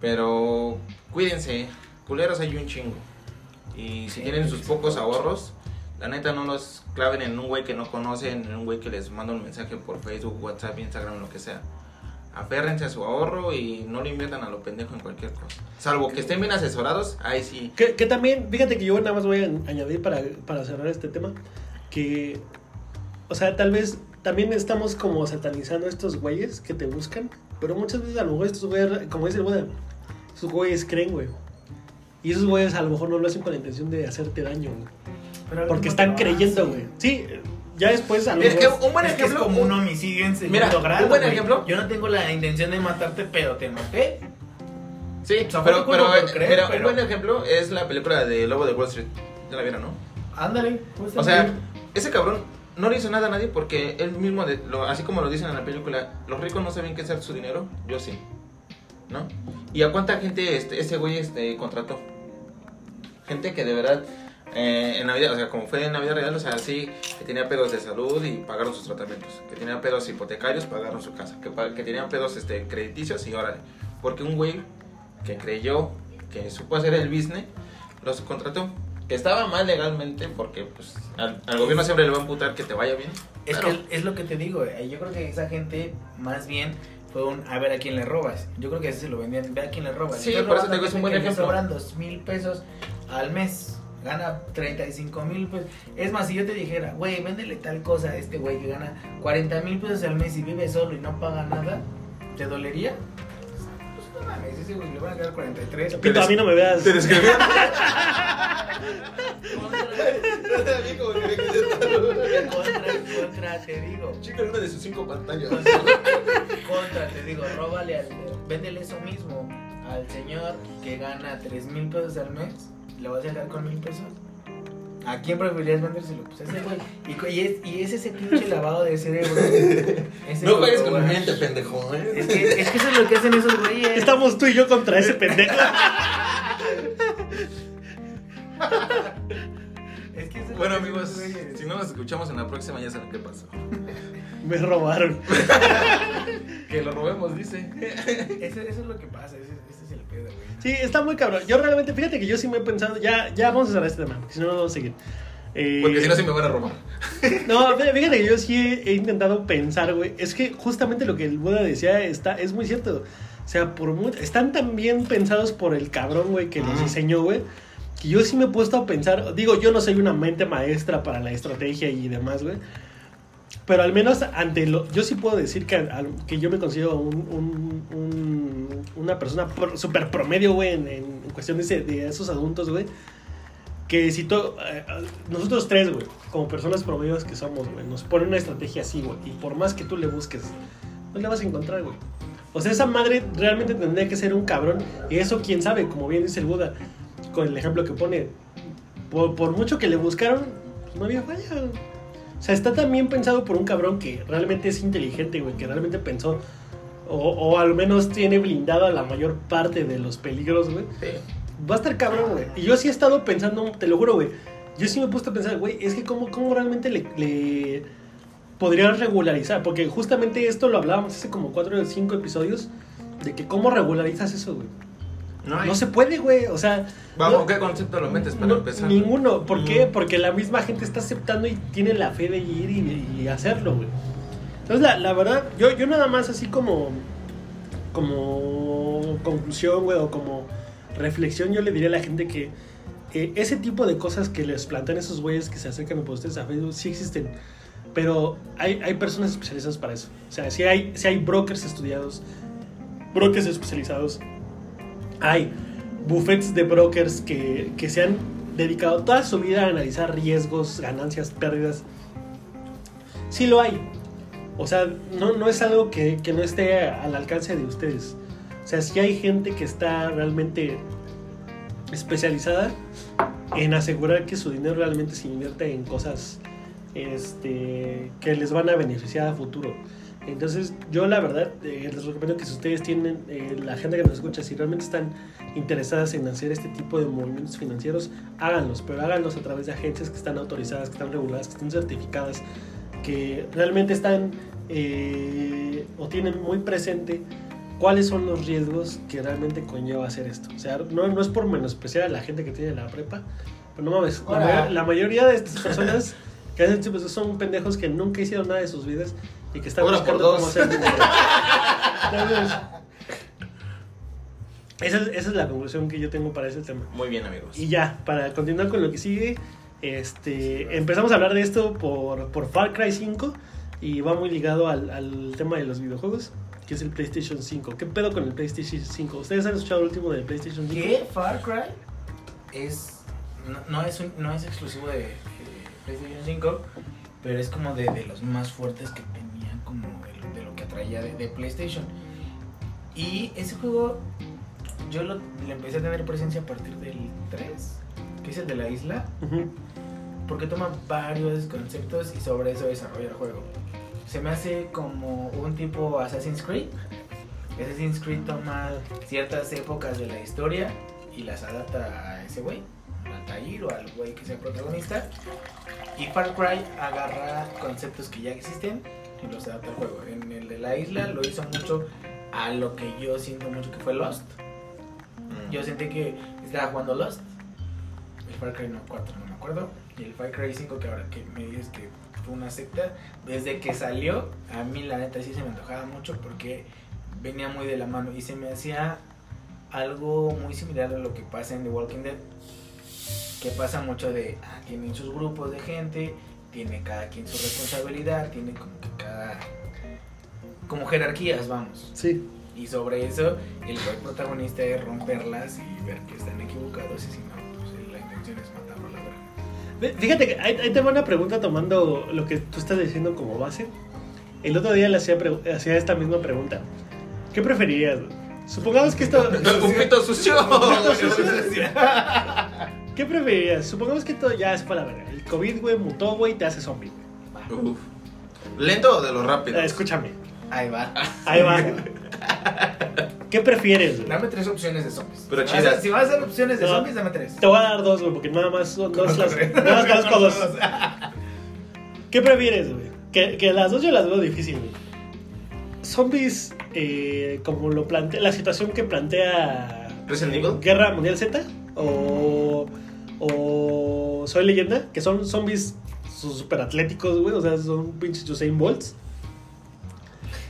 Pero cuídense, culeros hay un chingo. Y si tienen sus pocos ahorros, la neta no los claven en un güey que no conocen, en un güey que les manda un mensaje por Facebook, WhatsApp, Instagram, lo que sea. Aférrense a su ahorro y no lo inviertan a lo pendejo en cualquier cosa. Salvo que estén bien asesorados, ahí sí. Que, también, fíjate que yo nada más voy a añadir para, para cerrar este tema, que, o sea, tal vez también estamos como satanizando a estos güeyes que te buscan, pero muchas veces a lo mejor estos güeyes, como dice el Buda, esos güeyes creen, güey. Y esos güeyes a lo mejor no lo hacen con la intención de hacerte daño, güey. Porque están creyendo, güey. Sí, ya después a lo Es que un buen ejemplo. Es, como un homicidio en segundo Mira, grado. Un buen ejemplo. Yo no tengo la intención de matarte, pero te maté. Sí, pero, pero, pero, un buen ejemplo es la película de Lobo de Wall Street. Ya la vieron, ¿no? Ándale. Pues, o sea, ese cabrón no le hizo nada a nadie porque él mismo, de, lo, así como lo dicen en la película, los ricos no saben qué hacer su dinero, yo sí. ¿No? ¿Y a cuánta gente este, ese güey este, contrató? Gente que de verdad Eh, en Navidad, o sea, como fue en Navidad real, o sea, sí, que tenía pedos de salud y pagaron sus tratamientos. Que tenía pedos hipotecarios, pagaron su casa. Que, que tenían pedos este, crediticios y órale. Porque un güey que creyó que supo hacer el business, los contrató. Que estaba mal legalmente porque pues, al, gobierno siempre le va a amputar que te vaya bien. Es que es lo que te digo, eh, yo creo que esa gente más bien fue un a ver a quién le robas. Yo creo que así se lo vendían, ve a quién le robas. Sí, por eso te digo, es un buen ejemplo. sobran dos mil pesos al mes, gana 35 mil pesos. Es más, si yo te dijera, güey, véndele tal cosa a este güey que gana 40 mil pesos al mes y vive solo y no paga nada, ¿te dolería? mames, ese güey le van a quedar 43. Pito, a mí no me veas. Te describí. contra, contra, te digo. Chica, una de sus cinco pantallas. Contra, te digo, róbale al. Véndele eso mismo al señor que gana 3 mil pesos al mes. ¿Le vas a dejar con mil pesos? ¿A quién preferirías vendérselo? Pues ese güey. Y, es, y es ese pinche lavado de cerebro. no juegues con mi mente, pendejo. ¿eh? Es, que, es que eso es lo que hacen esos güeyes. Estamos tú y yo contra ese pendejo. es que bueno, amigos, si no nos escuchamos en la próxima, ya saben qué pasó. Me robaron. que lo robemos, dice. Eso, eso es lo que pasa. Sí, está muy cabrón. Yo realmente, fíjate que yo sí me he pensado, ya, ya vamos a cerrar este tema, si no, no vamos a seguir. Eh, porque si no, sí me van a robar. No, fíjate que yo sí he, intentado pensar, güey. Es que justamente lo que el Buda decía está, es muy cierto. O sea, por están tan bien pensados por el cabrón, güey, que los diseñó, güey. Que yo sí me he puesto a pensar. Digo, yo no soy una mente maestra para la estrategia y demás, güey. Pero al menos ante lo. Yo sí puedo decir que, que yo me considero un, una persona súper promedio, güey, en, cuestión de, de, esos adultos, güey. Que si todo. Eh, nosotros tres, güey, como personas promedios que somos, güey, nos ponen una estrategia así, güey. Y por más que tú le busques, no le vas a encontrar, güey. O sea, esa madre realmente tendría que ser un cabrón. Y eso, quién sabe, como bien dice el Buda, con el ejemplo que pone. Por, por mucho que le buscaron, no había falla, o sea, está también pensado por un cabrón que realmente es inteligente, güey, que realmente pensó, o, al menos tiene blindado a la mayor parte de los peligros, güey. Va a estar cabrón, güey. Y yo sí he estado pensando, te lo juro, güey. Yo sí me he puesto a pensar, güey, es que cómo, cómo realmente le, le podría regularizar. Porque justamente esto lo hablábamos hace como cuatro o cinco episodios. De que cómo regularizas eso, güey. No, se puede, güey. O sea. Vamos, ¿qué concepto lo metes para empezar? Ninguno. ¿Por qué? Mm. Porque la misma gente está aceptando y tiene la fe de ir y, hacerlo, güey. Entonces, la, la, verdad, yo, yo nada más así como. Como conclusión, güey, o como reflexión, yo le diría a la gente que eh, ese tipo de cosas que les plantean esos güeyes que se acercan a ustedes a Facebook sí existen. Pero hay, hay personas especializadas para eso. O sea, si hay, si hay brokers estudiados, brokers especializados hay buffets de brokers que, se han dedicado toda su vida a analizar riesgos, ganancias, pérdidas. Sí lo hay. O sea, no, no es algo que, no esté al alcance de ustedes. O sea, sí hay gente que está realmente especializada en asegurar que su dinero realmente se invierte en cosas este, que les van a beneficiar a futuro. Entonces, yo la verdad eh, les recomiendo que si ustedes tienen eh, la gente que nos escucha, si realmente están interesadas en hacer este tipo de movimientos financieros, háganlos, pero háganlos a través de agencias que están autorizadas, que están reguladas, que están certificadas, que realmente están eh, o tienen muy presente cuáles son los riesgos que realmente conlleva hacer esto. O sea, no, no es por menospreciar a la gente que tiene la prepa, pero no mames, la, la mayoría de estas personas que hacen pues, son pendejos que nunca hicieron nada de sus vidas y que están buscando cómo hacer esa, es, esa es la conclusión que yo tengo para ese tema. Muy bien, amigos. Y ya, para continuar con lo que sigue, este, empezamos a hablar de esto por, por Far Cry 5 y va muy ligado al, al, tema de los videojuegos, que es el PlayStation 5. ¿Qué pedo con el PlayStation 5? ¿Ustedes han escuchado el último del PlayStation 5? ¿Qué? Far Cry es no, es, no es exclusivo de, de, PlayStation 5, pero es como de, de los más fuertes que de atraía de, PlayStation. Y ese juego yo lo, le empecé a tener presencia a partir del 3, que es el de la isla, porque toma varios conceptos y sobre eso desarrolla el juego. Se me hace como un tipo Assassin's Creed. Assassin's Creed toma ciertas épocas de la historia y las adapta a ese güey, Altair o al güey que sea protagonista. Y Far Cry agarra conceptos que ya existen y los adapta al juego. En el de la isla lo hizo mucho a lo que yo siento mucho que fue Lost. Mm. Yo sentí que estaba jugando Lost. El Far Cry no, 4 no me acuerdo. Y el Far Cry 5 que ahora que me dices que fue una secta. Desde que salió, a mí la neta sí se me antojaba mucho porque venía muy de la mano y se me hacía algo muy similar a lo que pasa en The Walking Dead. Que pasa mucho de, ah, tienen sus grupos de gente, tiene cada quien su responsabilidad, tiene como que cada... como jerarquías, vamos. Sí. Y sobre eso, el güey protagonista es romperlas y ver que están equivocados y si no, pues la intención es matarlo a la verdad. Ve, Fíjate que ahí, te va una pregunta tomando lo que tú estás diciendo como base. El otro día le hacía, hacía esta misma pregunta. ¿Qué preferirías? Supongamos que esto... Un pito sucio. ¿Qué preferirías? Supongamos que esto ya es para la verga. El COVID, güey, mutó, güey, te hace zombie. güey. Uf. ¿Lento o de los rápidos? Eh, escúchame. Ahí va. Ahí va. ¿Qué prefieres, güey? Dame tres opciones de zombies. Pero si vas a-. Si vas a dar opciones de No. zombies, dame tres. Te voy a dar dos, güey, porque nada más son dos las... Conozco Nada más conozco dos. ¿Qué prefieres, güey? Que, que las dos yo las veo difícil, güey. Zombies, eh, como lo plantea, la situación que plantea ¿Resident Evil? Guerra Mundial Z o, o Soy Leyenda, que son zombies super atléticos, güey, o sea, son pinches Usain Bolts.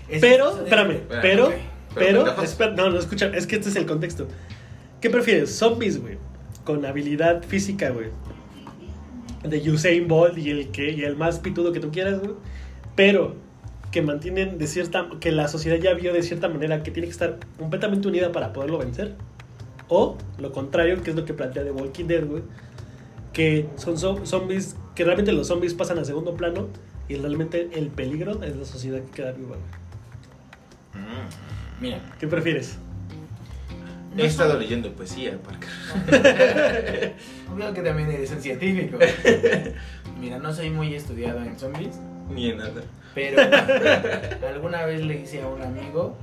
Es- Pero, es- espérame, Ok. pero, pero, espera, no, no, escucha, es que este es el contexto. ¿Qué prefieres? Zombies, güey, con habilidad física, güey, de Usain Bolt y el, que, y el más pitudo que tú quieras, güey, pero que mantienen de cierta, que la sociedad ya vio de cierta manera que tiene que estar completamente unida para poderlo vencer. O lo contrario, que es lo que plantea The Walking Dead, güey, que son zo- zombies, que realmente los zombies pasan a segundo plano y realmente el peligro es la sociedad que queda viva, güey. Mm. Mira. ¿Qué prefieres? He estado leyendo poesía, Parker. Veo que también eres un científico. Mira, no soy muy estudiado en zombies, Ni en nada. pero alguna vez le hice a un amigo.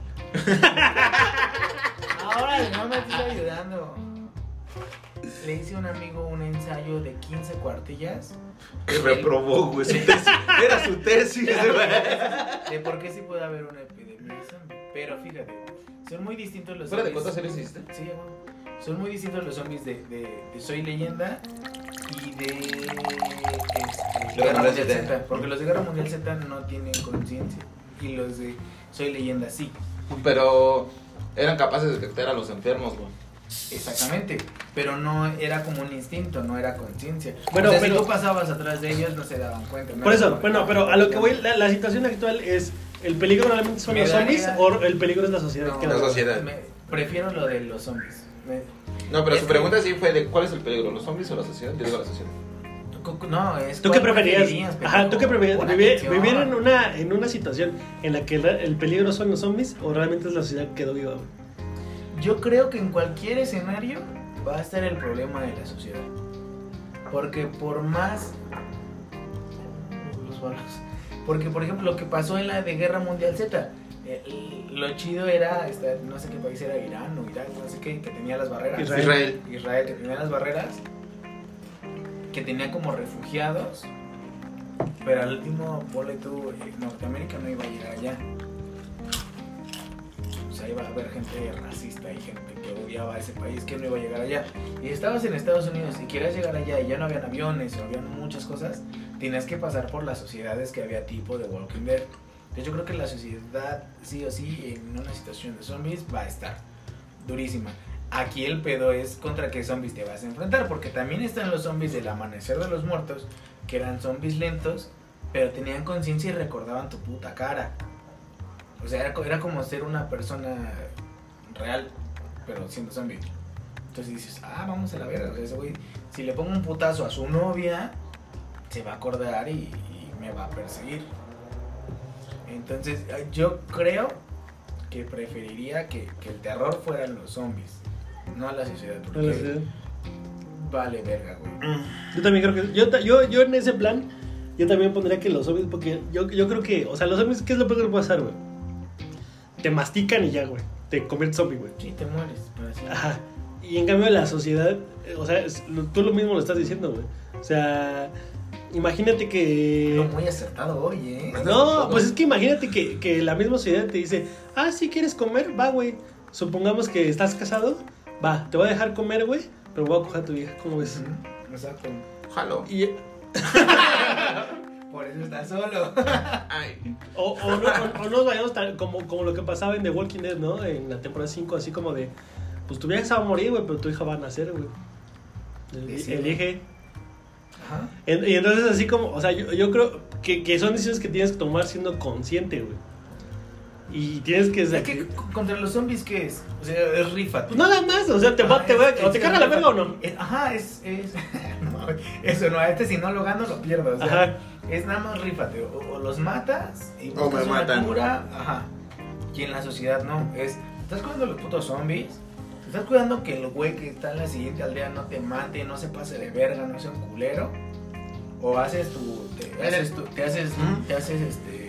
Ahora no me estoy ayudando. Le hice a un amigo un ensayo de 15 cuartillas Y reprobó, güey. Su tesis. Era su tesis, güey. de por qué sí puede haber una epidemia de zombies. Pero fíjate, son muy distintos los ¿Fuera de zombies. cuántas series hiciste? Sí. Son muy distintos los zombies de, de, de Soy Leyenda y de este, Guerra Mundial Mundial Z. Z. Porque los de Guerra Mundial Z no tienen conciencia. Y los de Soy Leyenda sí. Pero eran capaces de detectar a los enfermos, güey. Exactamente. Pero no era como un instinto, no era conciencia. Bueno, o sea, pero- si tú pasabas atrás de ellos, no se daban cuenta. no Por eso, bueno, pero a lo que voy, la, la situación actual es, ¿el peligro realmente son los zombies o el peligro es la sociedad? No, que La sociedad. me- prefiero lo de los zombies. Me- No, pero Es su que- pregunta sí fue de cuál es el peligro, los zombies o la sociedad. Yo digo la sociedad. No, es ¿Tú qué pendejo? Ajá, ¿tú qué preferías? Pon ¿Vivir, vivir en, una, en una situación en la que el, el peligro son los zombies o realmente es la sociedad que quedó viva? güey? Yo creo que en cualquier escenario va a estar el problema de la sociedad. Porque por más... Los balos. Porque, por ejemplo, lo que pasó en la de Guerra Mundial Z, eh, lo chido era, esta- no sé qué país era, Irán o Irak, no sé qué, que tenía las barreras. Israel. Israel. Israel, que tenía las barreras, que tenía como refugiados, pero al último, ponle tú, eh, Norteamérica no iba a llegar allá. O sea, iba a haber gente racista y gente que odiaba a ese país que no iba a llegar allá. Y estabas en Estados Unidos y querías llegar allá y ya no habían aviones o habían muchas cosas, tenías que pasar por las sociedades que había tipo de Walking Dead. Yo creo que la sociedad, sí o sí, en una situación de zombies va a estar durísima. Aquí el pedo es contra qué zombies te vas a enfrentar, porque también están los zombies del amanecer de los muertos, que eran zombies lentos, pero tenían conciencia y recordaban tu puta cara. O sea, era, era como ser una persona real, pero siendo zombie. Entonces dices, ah, vamos a la verga. Si le pongo un putazo a su novia, se va a acordar y, me va a perseguir. Entonces, yo creo que preferiría que el terror fueran los zombies, no la sociedad. No Porque vale verga, güey. Yo también creo que. Yo, yo, yo en ese plan, yo también pondría que los zombies, porque yo, yo creo que. O sea, los zombies, ¿qué es lo peor que puede pasar, güey? Te mastican y ya, güey. Te conviertes zombie, güey. Sí, te mueres. para. Ajá. y en cambio la sociedad, eh, o sea, es- lo- tú lo mismo lo estás diciendo, güey. O sea, imagínate que... Lo muy acertado hoy, ¿eh? No, pues es que imagínate que, que la misma sociedad te dice, ah, si quieres comer, va, güey. Supongamos que estás casado, va, te voy a dejar comer, güey, pero voy a coger a tu vieja, ¿cómo ves? Exacto. Jalo. Y, Por eso está solo. Ay. o, o no, o- o no nos vayamos tan, como, como lo que pasaba en The Walking Dead, ¿no? En la temporada 5, así como de, pues tu vieja se va a morir, güey, pero tu hija va a nacer, güey. El- Sí, sí. Elige. Ajá. En- Y entonces así como, o sea, yo, yo creo que, que son decisiones que tienes que tomar siendo consciente, güey. Y tienes que... Es que contra los zombies, ¿qué es? O sea, es rifa. Pues nada más, o sea, te, va, Ah, te, va- es- o te carga la verga o no. es- ajá, es. es no, eso no, a este si no lo gano lo pierdo. O sea, Ajá. es nada más rífate. O, o los matas y O me matan. cura, Ajá. Y en la sociedad no. Es. ¿Estás cuidando a los putos zombies? ¿Estás cuidando que el güey que está en la siguiente aldea no te mate, no se pase de verga, no sea un culero? ¿O haces tu. Te haces, tu- te haces, te haces este.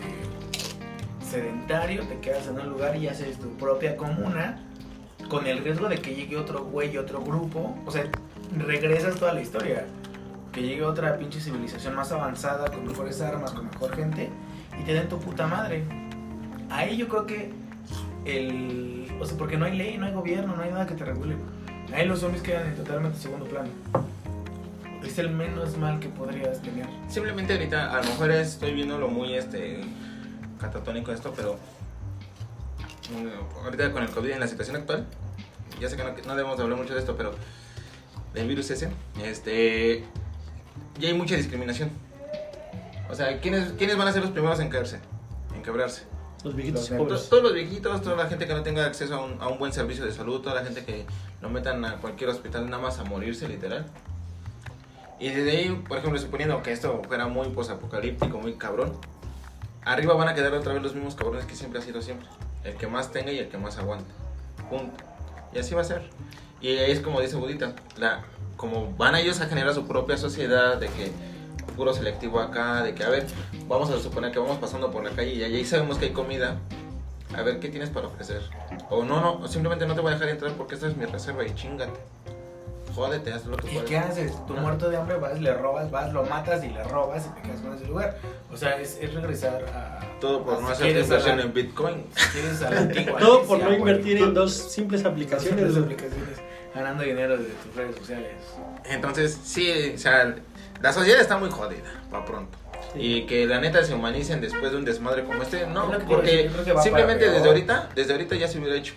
Sedentario, te quedas en un lugar y haces tu propia comuna con el riesgo de que llegue otro güey, otro grupo, o sea, regresas toda la historia. Que llegue otra pinche civilización más avanzada, con mejores armas, con mejor gente, y te den tu puta madre. Ahí yo creo que el... O sea, porque no hay ley, no hay gobierno, no hay nada que te regule. Ahí los zombies quedan en totalmente segundo plano. Es el menos mal que podrías tener. Simplemente ahorita, a lo mejor estoy viéndolo muy este catatónico esto, pero mm, ahorita con el COVID en la situación actual, ya sé que no, no debemos de hablar mucho de esto, pero del virus ese, este, ya hay mucha discriminación. O sea, ¿quiénes, ¿quiénes van a ser los primeros en caerse? En quebrarse. Los viejitos Los pobres. Todos los viejitos, toda la gente que no tenga acceso a un, a un buen servicio de salud, toda la gente que lo metan a cualquier hospital nada más a morirse, literal. Y desde ahí, por ejemplo, suponiendo que esto fuera muy posapocalíptico, muy cabrón, arriba van a quedar otra vez los mismos cabrones que siempre ha sido siempre. El que más tenga y el que más aguante. Punto. Y así va a ser. Y es como dice Budita, la, como van ellos a generar su propia sociedad, de que puro selectivo acá, de que a ver, vamos a suponer que vamos pasando por la calle y ahí sabemos que hay comida. A ver, ¿qué tienes para ofrecer? O no, no, simplemente no te voy a dejar entrar porque esta es mi reserva y chingate. Jódete, haz lo que ¿Y qué haces? Tú Ah. muerto de hambre vas, le robas, vas, lo matas y le robas y te quedas con ese lugar. O sea, es, es regresar a... Todo por a- no si hacer inversión la- en Bitcoin. si quieres a la antigua Todo por no invertir en dos simples aplicaciones. Las güey. aplicaciones ganando dinero de tus redes sociales. Entonces, sí, o sea, la sociedad está muy jodida, para pronto. Sí. Y que la neta se humanicen después de un desmadre como este, no, porque simplemente desde ahorita, desde ahorita ya se hubiera hecho.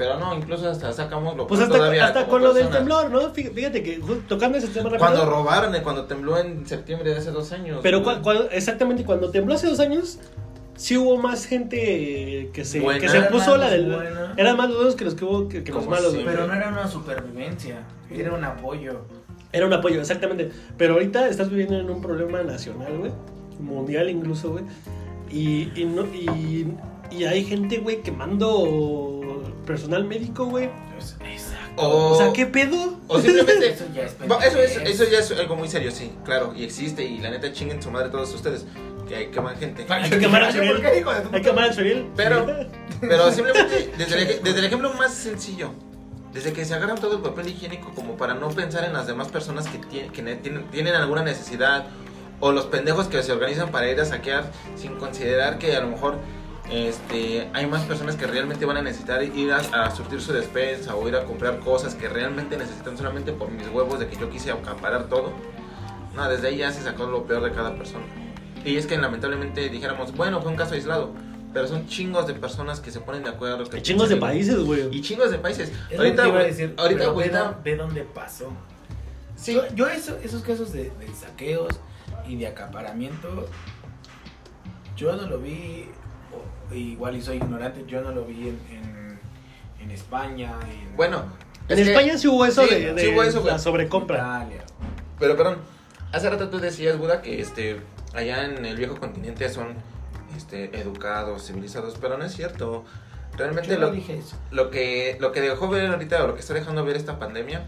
Pero no, incluso hasta sacamos lo Pues hasta, todavía hasta como con lo del temblor, ¿no? Fí- Fíjate que tocando ese tema rápido. Cuando robaron, eh, cuando tembló en septiembre de hace dos años. Pero exactamente cuando tembló hace dos años, sí hubo más gente que se, Buena. que se puso la del. buena. Eran más los buenos que los que hubo que, que los malos. Pero no era una supervivencia, era un apoyo. Era un apoyo, exactamente. Pero ahorita estás viviendo en un problema nacional, güey. Mundial incluso, güey. Y, y, no, y, y hay gente, güey, quemando personal médico, güey. Exacto. O, O sea, ¿qué pedo? o simplemente. Eso ya es eso, ya es algo muy serio, sí, claro, y existe, y la neta chinguen su madre todos ustedes, que hay queman gente. Hay que quemar a ¿Por Churiel. qué, hijo de tu Hay que al Churiel. Pero, pero simplemente, desde el, desde el ejemplo más sencillo, desde que se agarran todo el papel higiénico como para no pensar en las demás personas que, tienen, que ne- tienen, tienen alguna necesidad, o los pendejos que se organizan para ir a saquear sin considerar que a lo mejor este, hay más personas que realmente van a necesitar ir a, a surtir su despensa o ir a comprar cosas que realmente necesitan solamente por mis huevos de que yo quise acaparar todo. No, desde ahí ya se sacó lo peor de cada persona. Y es que lamentablemente dijéramos, bueno, fue un caso aislado, pero son chingos de personas que se ponen de acuerdo. que Hay chingos de países, güey. Y chingos de países. Es ahorita, iba a güey, decir, ahorita, güey, ve, dónde pasó. Sí, Yo, yo eso- esos casos de, de saqueos y de acaparamiento, yo no lo vi, igual y soy ignorante, yo no lo vi en, en, en España, en bueno. En es que- España sí hubo eso sí, de, de sí hubo eso, la sobrecompra. Italia. Pero, perdón, hace rato tú decías, Buda, que este, allá en el viejo continente son este, educados, civilizados, pero no es cierto. Realmente lo, lo que lo que dejó ver ahorita o lo que está dejando ver esta pandemia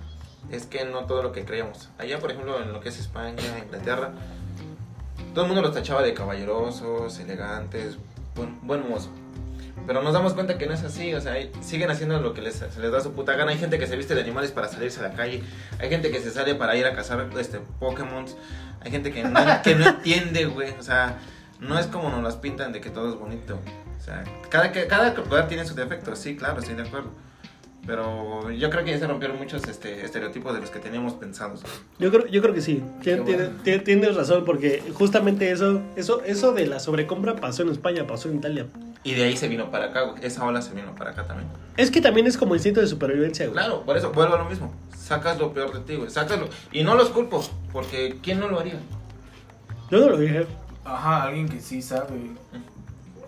es que no todo lo que creíamos. Allá, por ejemplo, en lo que es España, Inglaterra, todo el mundo los tachaba de caballerosos, elegantes, buen, mozo. Pero nos damos cuenta que no es así, o sea, siguen haciendo lo que les, da su puta gana. Hay gente que se viste de animales para salirse a la calle, hay gente que se sale para ir a cazar este, Pokémon, hay gente que no, que no entiende, güey, o sea, no es como nos las pintan de que todo es bonito. O sea, cada, cada lugar tiene sus defectos, sí, claro, estoy de acuerdo. Pero yo creo que ya se rompieron muchos este, estereotipos de los que teníamos pensados. Yo creo, yo creo que sí. Tienes, razón, porque justamente eso, eso, eso de la sobrecompra pasó en España, pasó en Italia. Y de ahí se vino para acá, esa ola se vino para acá también. Es que también es como instinto de supervivencia, güey. Claro, por eso vuelvo a lo mismo. Sacas lo peor de ti, güey. Sácalo. Y no los culpo, porque ¿quién no lo haría? Yo no lo dije. Ajá, alguien que sí sabe.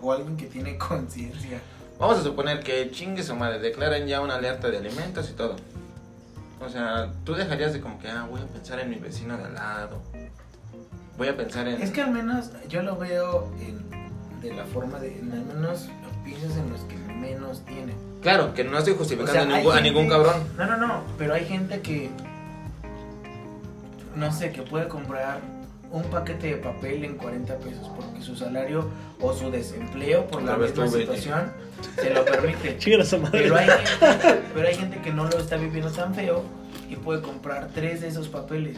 O alguien que tiene conciencia. Vamos a suponer que chingues o madre, declaran ya una alerta de alimentos y todo. O sea, tú dejarías de como que, ah, voy a pensar en mi vecino de al lado. Voy a pensar en... Es que al menos yo lo veo de la forma de, al menos los pisos en los que menos tienen. Claro, que no estoy justificando a, ningún, cabrón. No, no, no, pero hay gente que, no sé, que puede comprar un paquete de papel en 40 pesos porque su salario o su desempleo por la misma situación se lo permite. pero, hay gente, pero hay gente que no lo está viviendo tan feo y puede comprar tres de esos papeles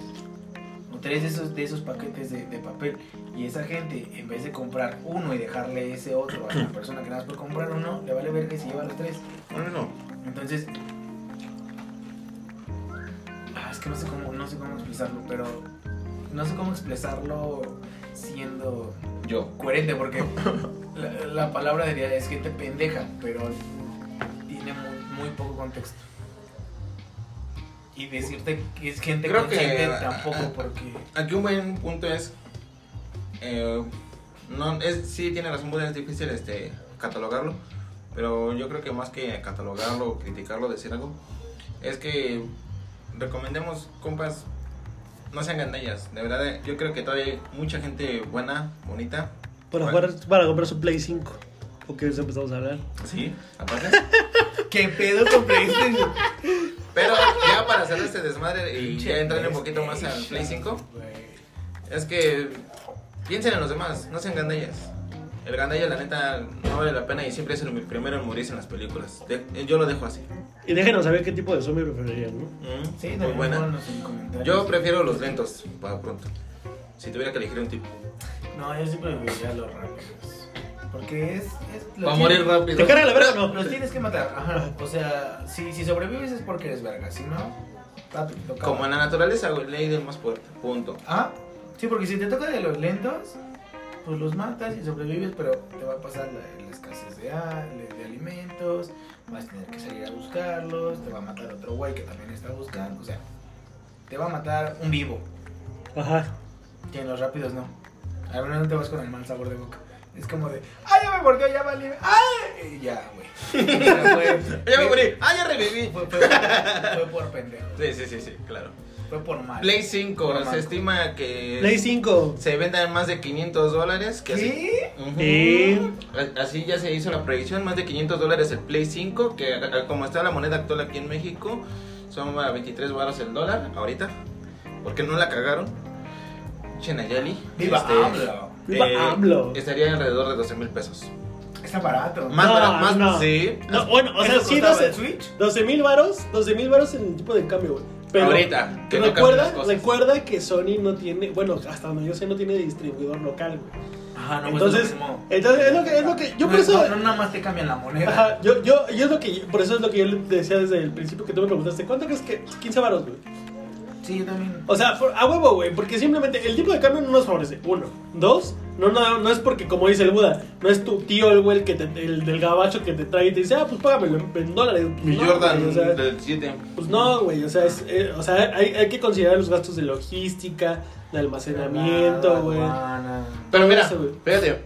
o tres de esos, de esos paquetes de, papel y esa gente en vez de comprar uno y dejarle ese otro a la persona que nada más puede comprar uno le vale ver que se lleva los tres no. entonces ah, es que no sé cómo no sé cómo expresarlo pero no sé cómo expresarlo siendo yo coherente porque la, palabra diría es gente pendeja, pero tiene muy, poco contexto. Y decirte que es gente Creo que tampoco porque aquí un buen punto es eh, no es sí tiene razón, es difícil este catalogarlo, pero yo creo que más que catalogarlo, criticarlo, decir algo es que recomendemos compas no sean gandallas. De verdad, yo creo que todavía hay mucha gente buena, bonita. Para, jugar, para comprar su Play 5. Porque eso empezamos a hablar. Sí, aparte. ¿Qué pedo con PlayStation? Pero ya para hacer este desmadre y ya entrarle un poquito más al Play 5, es que piensen en los demás, no sean gandallas. El gandalla, la neta, no vale la pena y siempre es el primero en morirse en las películas. yo lo dejo así. Y déjenos saber qué tipo de zombie preferirían, ¿no? Mm, sí, muy buena. Yo prefiero los lentos, para pronto. Si tuviera que elegir un tipo. No, yo siempre preferiría los rápidos. Porque es. es Va a morir rápido. ¿Te carga la verga no? Los tienes que matar. Ajá. O sea, si, si sobrevives es porque eres verga. Si no, papi, toca. Como en la naturaleza, ley del más fuerte. Punto. Ah, sí, porque si te toca de los lentos, pues los matas y sobrevives, pero te va a pasar la, escasez de, de alimentos vas a tener que salir a buscarlos, te va a matar otro güey que también está buscando, o sea, te va a matar un vivo. Ajá. Que en los rápidos no. A ver, no te vas con el mal sabor de boca. Es como de, ¡ay, ya me mordió, ya valí! ¡ay! Y ya, güey. ya me morí, ¡ay, ya reviví! Fue, fue por pendejo. Sí, sí, sí, sí, claro. Fue por mal. Play 5, se estima que. Play 5. Se vendan más de 500 dólares. ¿Qué? Sí. Así ya se hizo la predicción: más de 500 dólares el Play 5. Que como está la moneda actual aquí en México, son a 23 baros el dólar ahorita. Porque no la cagaron. Chenayali. Viva este, AMLO. Viva eh, AMLO. Estaría alrededor de 12 mil pesos. Está barato. Más, no, más, no. sí. No, bueno, o sea, sí, 12, Switch? 12 mil varos, 12 mil varos en el tipo de cambio, güey. Pero Ahorita, que recuerda, recuerda que Sony no tiene, bueno, hasta donde yo sé, no tiene distribuidor local, güey. Ajá, no, entonces, pues entonces es lo que es lo que yo por eso no, nada más te cambian la moneda. Ajá, yo yo yo es lo que por eso es lo que yo le decía desde el principio que tú me preguntaste, ¿cuánto crees que 15 varos, güey? Sí, yo también. O sea, a huevo, güey, porque simplemente el tipo de cambio no nos favorece. Uno, dos, no, no, no es porque, como dice el Buda, no es tu tío el güey que te, el del gabacho que te trae y te dice, ah, pues págamelo en, dólares. Mi Jordan del 7. Pues no, güey, o sea, es, eh, o sea hay, hay, que considerar los gastos de logística, de almacenamiento, güey. Pero mira, fíjate,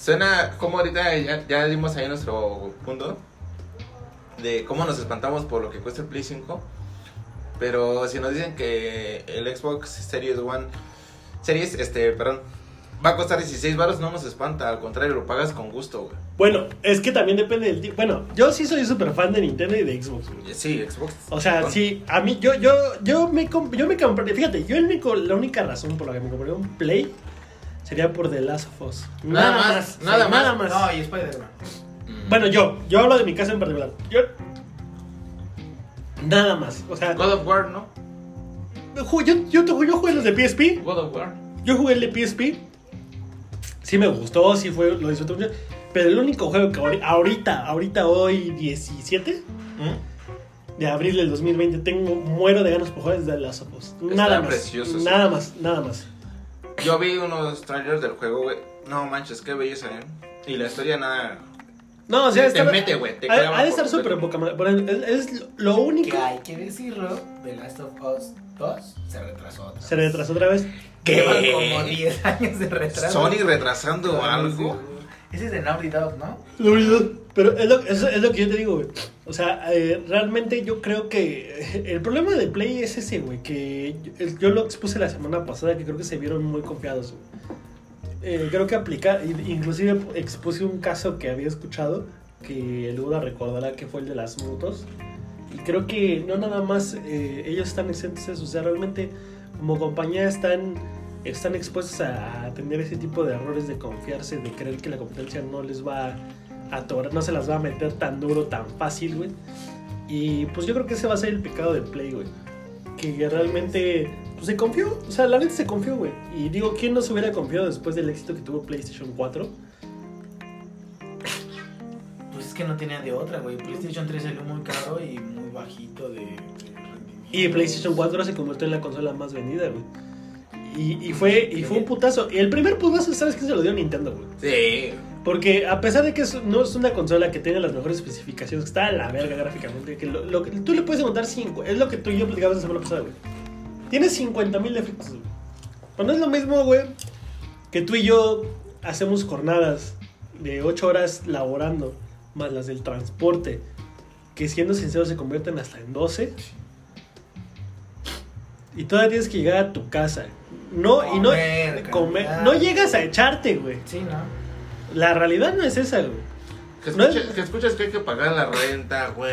suena como ahorita ya, ya dimos ahí nuestro punto de cómo nos espantamos por lo que cuesta el Play 5. Pero si nos dicen que el Xbox Series One, Series, este, perdón, va a costar 16 baros, no nos espanta, al contrario, lo pagas con gusto, güey. Bueno, es que también depende del tipo. Bueno, yo sí soy súper fan de Nintendo y de Xbox, güey. Sí, Xbox. O sea, sí, a mí, yo, yo, yo me, yo me compré, fíjate, yo el único, la única razón por la que me compré un Play sería por The Last of Us. Nada, más, nada, más. No, y Spider-Man. Bueno, yo, yo hablo de mi casa en particular. Yo. Nada más. O sea. God of War, ¿no? Yo, yo, yo jugué los de PSP. God of War. Yo jugué el de PSP. Sí me gustó, sí fue, lo disfruté mucho. Pero el único juego que ahorita, ahorita hoy 17 ¿Mm? de abril del 2020 tengo, muero de ganas por jugar desde Last of Us. Nada más. Precioso, nada más, nada más. Yo vi unos trailers del juego, güey. No manches, qué belleza, ¿eh? Y la historia nada. No, o sea, te, mete, güey. Ha, de estar súper poca es, es, lo único. Que hay que decirlo: The Last of Us 2 se retrasó otra Se retrasó otra vez. Que Llevan como 10 años de retraso. Sony retrasando algo. Ese es de Naughty Dog, ¿no? Naughty Dog. Pero es lo, es, es lo que yo te digo, güey. O sea, eh, realmente yo creo que el problema de Play es ese, güey. Que yo, lo expuse la semana pasada, que creo que se vieron muy confiados, eh, creo que aplica, inclusive expuse un caso que había escuchado, que luego recordará que fue el de las motos. Y creo que no nada más eh, ellos están exentos de eso, o sea, realmente como compañía están, están expuestos a, tener ese tipo de errores de confiarse, de creer que la competencia no les va a tomar, no se las va a meter tan duro, tan fácil, güey. Y pues yo creo que ese va a ser el pecado de Play, güey. Que realmente pues, se confió, o sea, la gente se confió, güey. Y digo, ¿quién no se hubiera confiado después del éxito que tuvo PlayStation 4? Pues es que no tenía de otra, güey. PlayStation 3 salió muy caro y muy bajito de y PlayStation 4 se convirtió en la consola más vendida, güey. Y, y, fue, y fue un putazo. Y el primer putazo, ¿sabes qué se lo dio Nintendo, güey? Sí. Porque a pesar de que no es una consola que tiene las mejores especificaciones, que está a la verga gráficamente, que lo, que tú le puedes montar 5, es lo que tú y yo platicamos la semana pasada, güey. Tiene 50 mil defectos, güey. Pero no es lo mismo, güey, que tú y yo hacemos jornadas de 8 horas laborando, más las del transporte, que siendo sinceros se convierten hasta en 12 y todavía tienes que llegar a tu casa. No, y no comer, no llegas a echarte, güey. Sí, ¿no? La realidad no es esa, güey. Que, escuches que hay que pagar la renta, güey.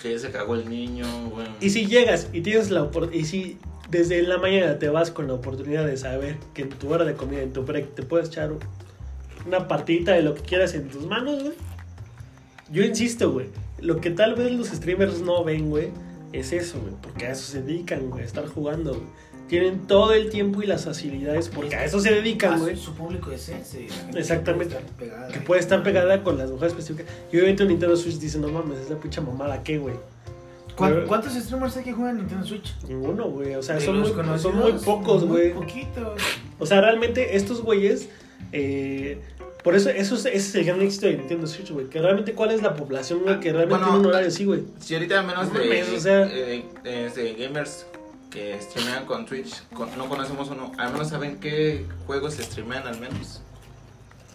Que ya se cagó el niño, güey. Y si llegas y tienes la oportunidad. Y si desde la mañana te vas con la oportunidad de saber que en tu hora de comida, en tu break, te puedes echar una partidita de lo que quieras en tus manos, güey. Yo insisto, güey. Lo que tal vez los streamers no ven, güey es eso, güey, porque a eso se dedican, güey, a estar jugando, güey. Tienen todo el tiempo y las facilidades porque a eso se dedican, güey. Su público es ese. Exactamente. Que puede estar pegada con las mujeres específicas. Y obviamente un Nintendo Switch dice, no mames, es la pincha mamada, ¿qué, güey? ¿Cuántos streamers hay que juegan Nintendo Switch? Ninguno, güey. O sea, son muy, son muy, pocos, güey. Poquitos. O sea, realmente estos güeyes eh, por eso, eso es, ese es el gran éxito de Nintendo Switch, güey. Que realmente, ¿cuál es la población, güey, que realmente tiene un horario así, güey? Si ahorita menos de, o sea, eh, de, gamers que streamean con Twitch, no conocemos uno, al menos saben qué juegos se streamean al menos.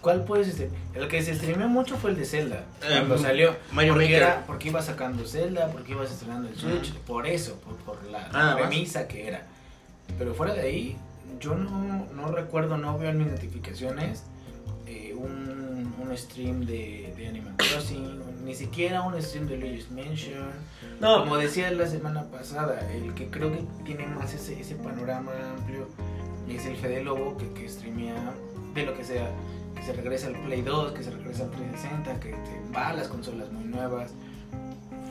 ¿Cuál puedes este? El que se streameó mucho fue el de Zelda. Cuando em, salió. Mario porque, Maker. Era, porque iba sacando Zelda, porque iba estrenando el Switch. Por eso, por, la, ah, premisa que era. Pero fuera de ahí, yo no, no recuerdo, no veo en mis notificaciones un, un stream de, de, Animal Crossing, ni siquiera un stream de Luigi's Mansion. No. Como decía la semana pasada, el que creo que tiene más ese, ese panorama amplio es el Fede Lobo, que, que streamea de lo que sea, que se regresa al Play 2, que se regresa al 360, que te va a las consolas muy nuevas.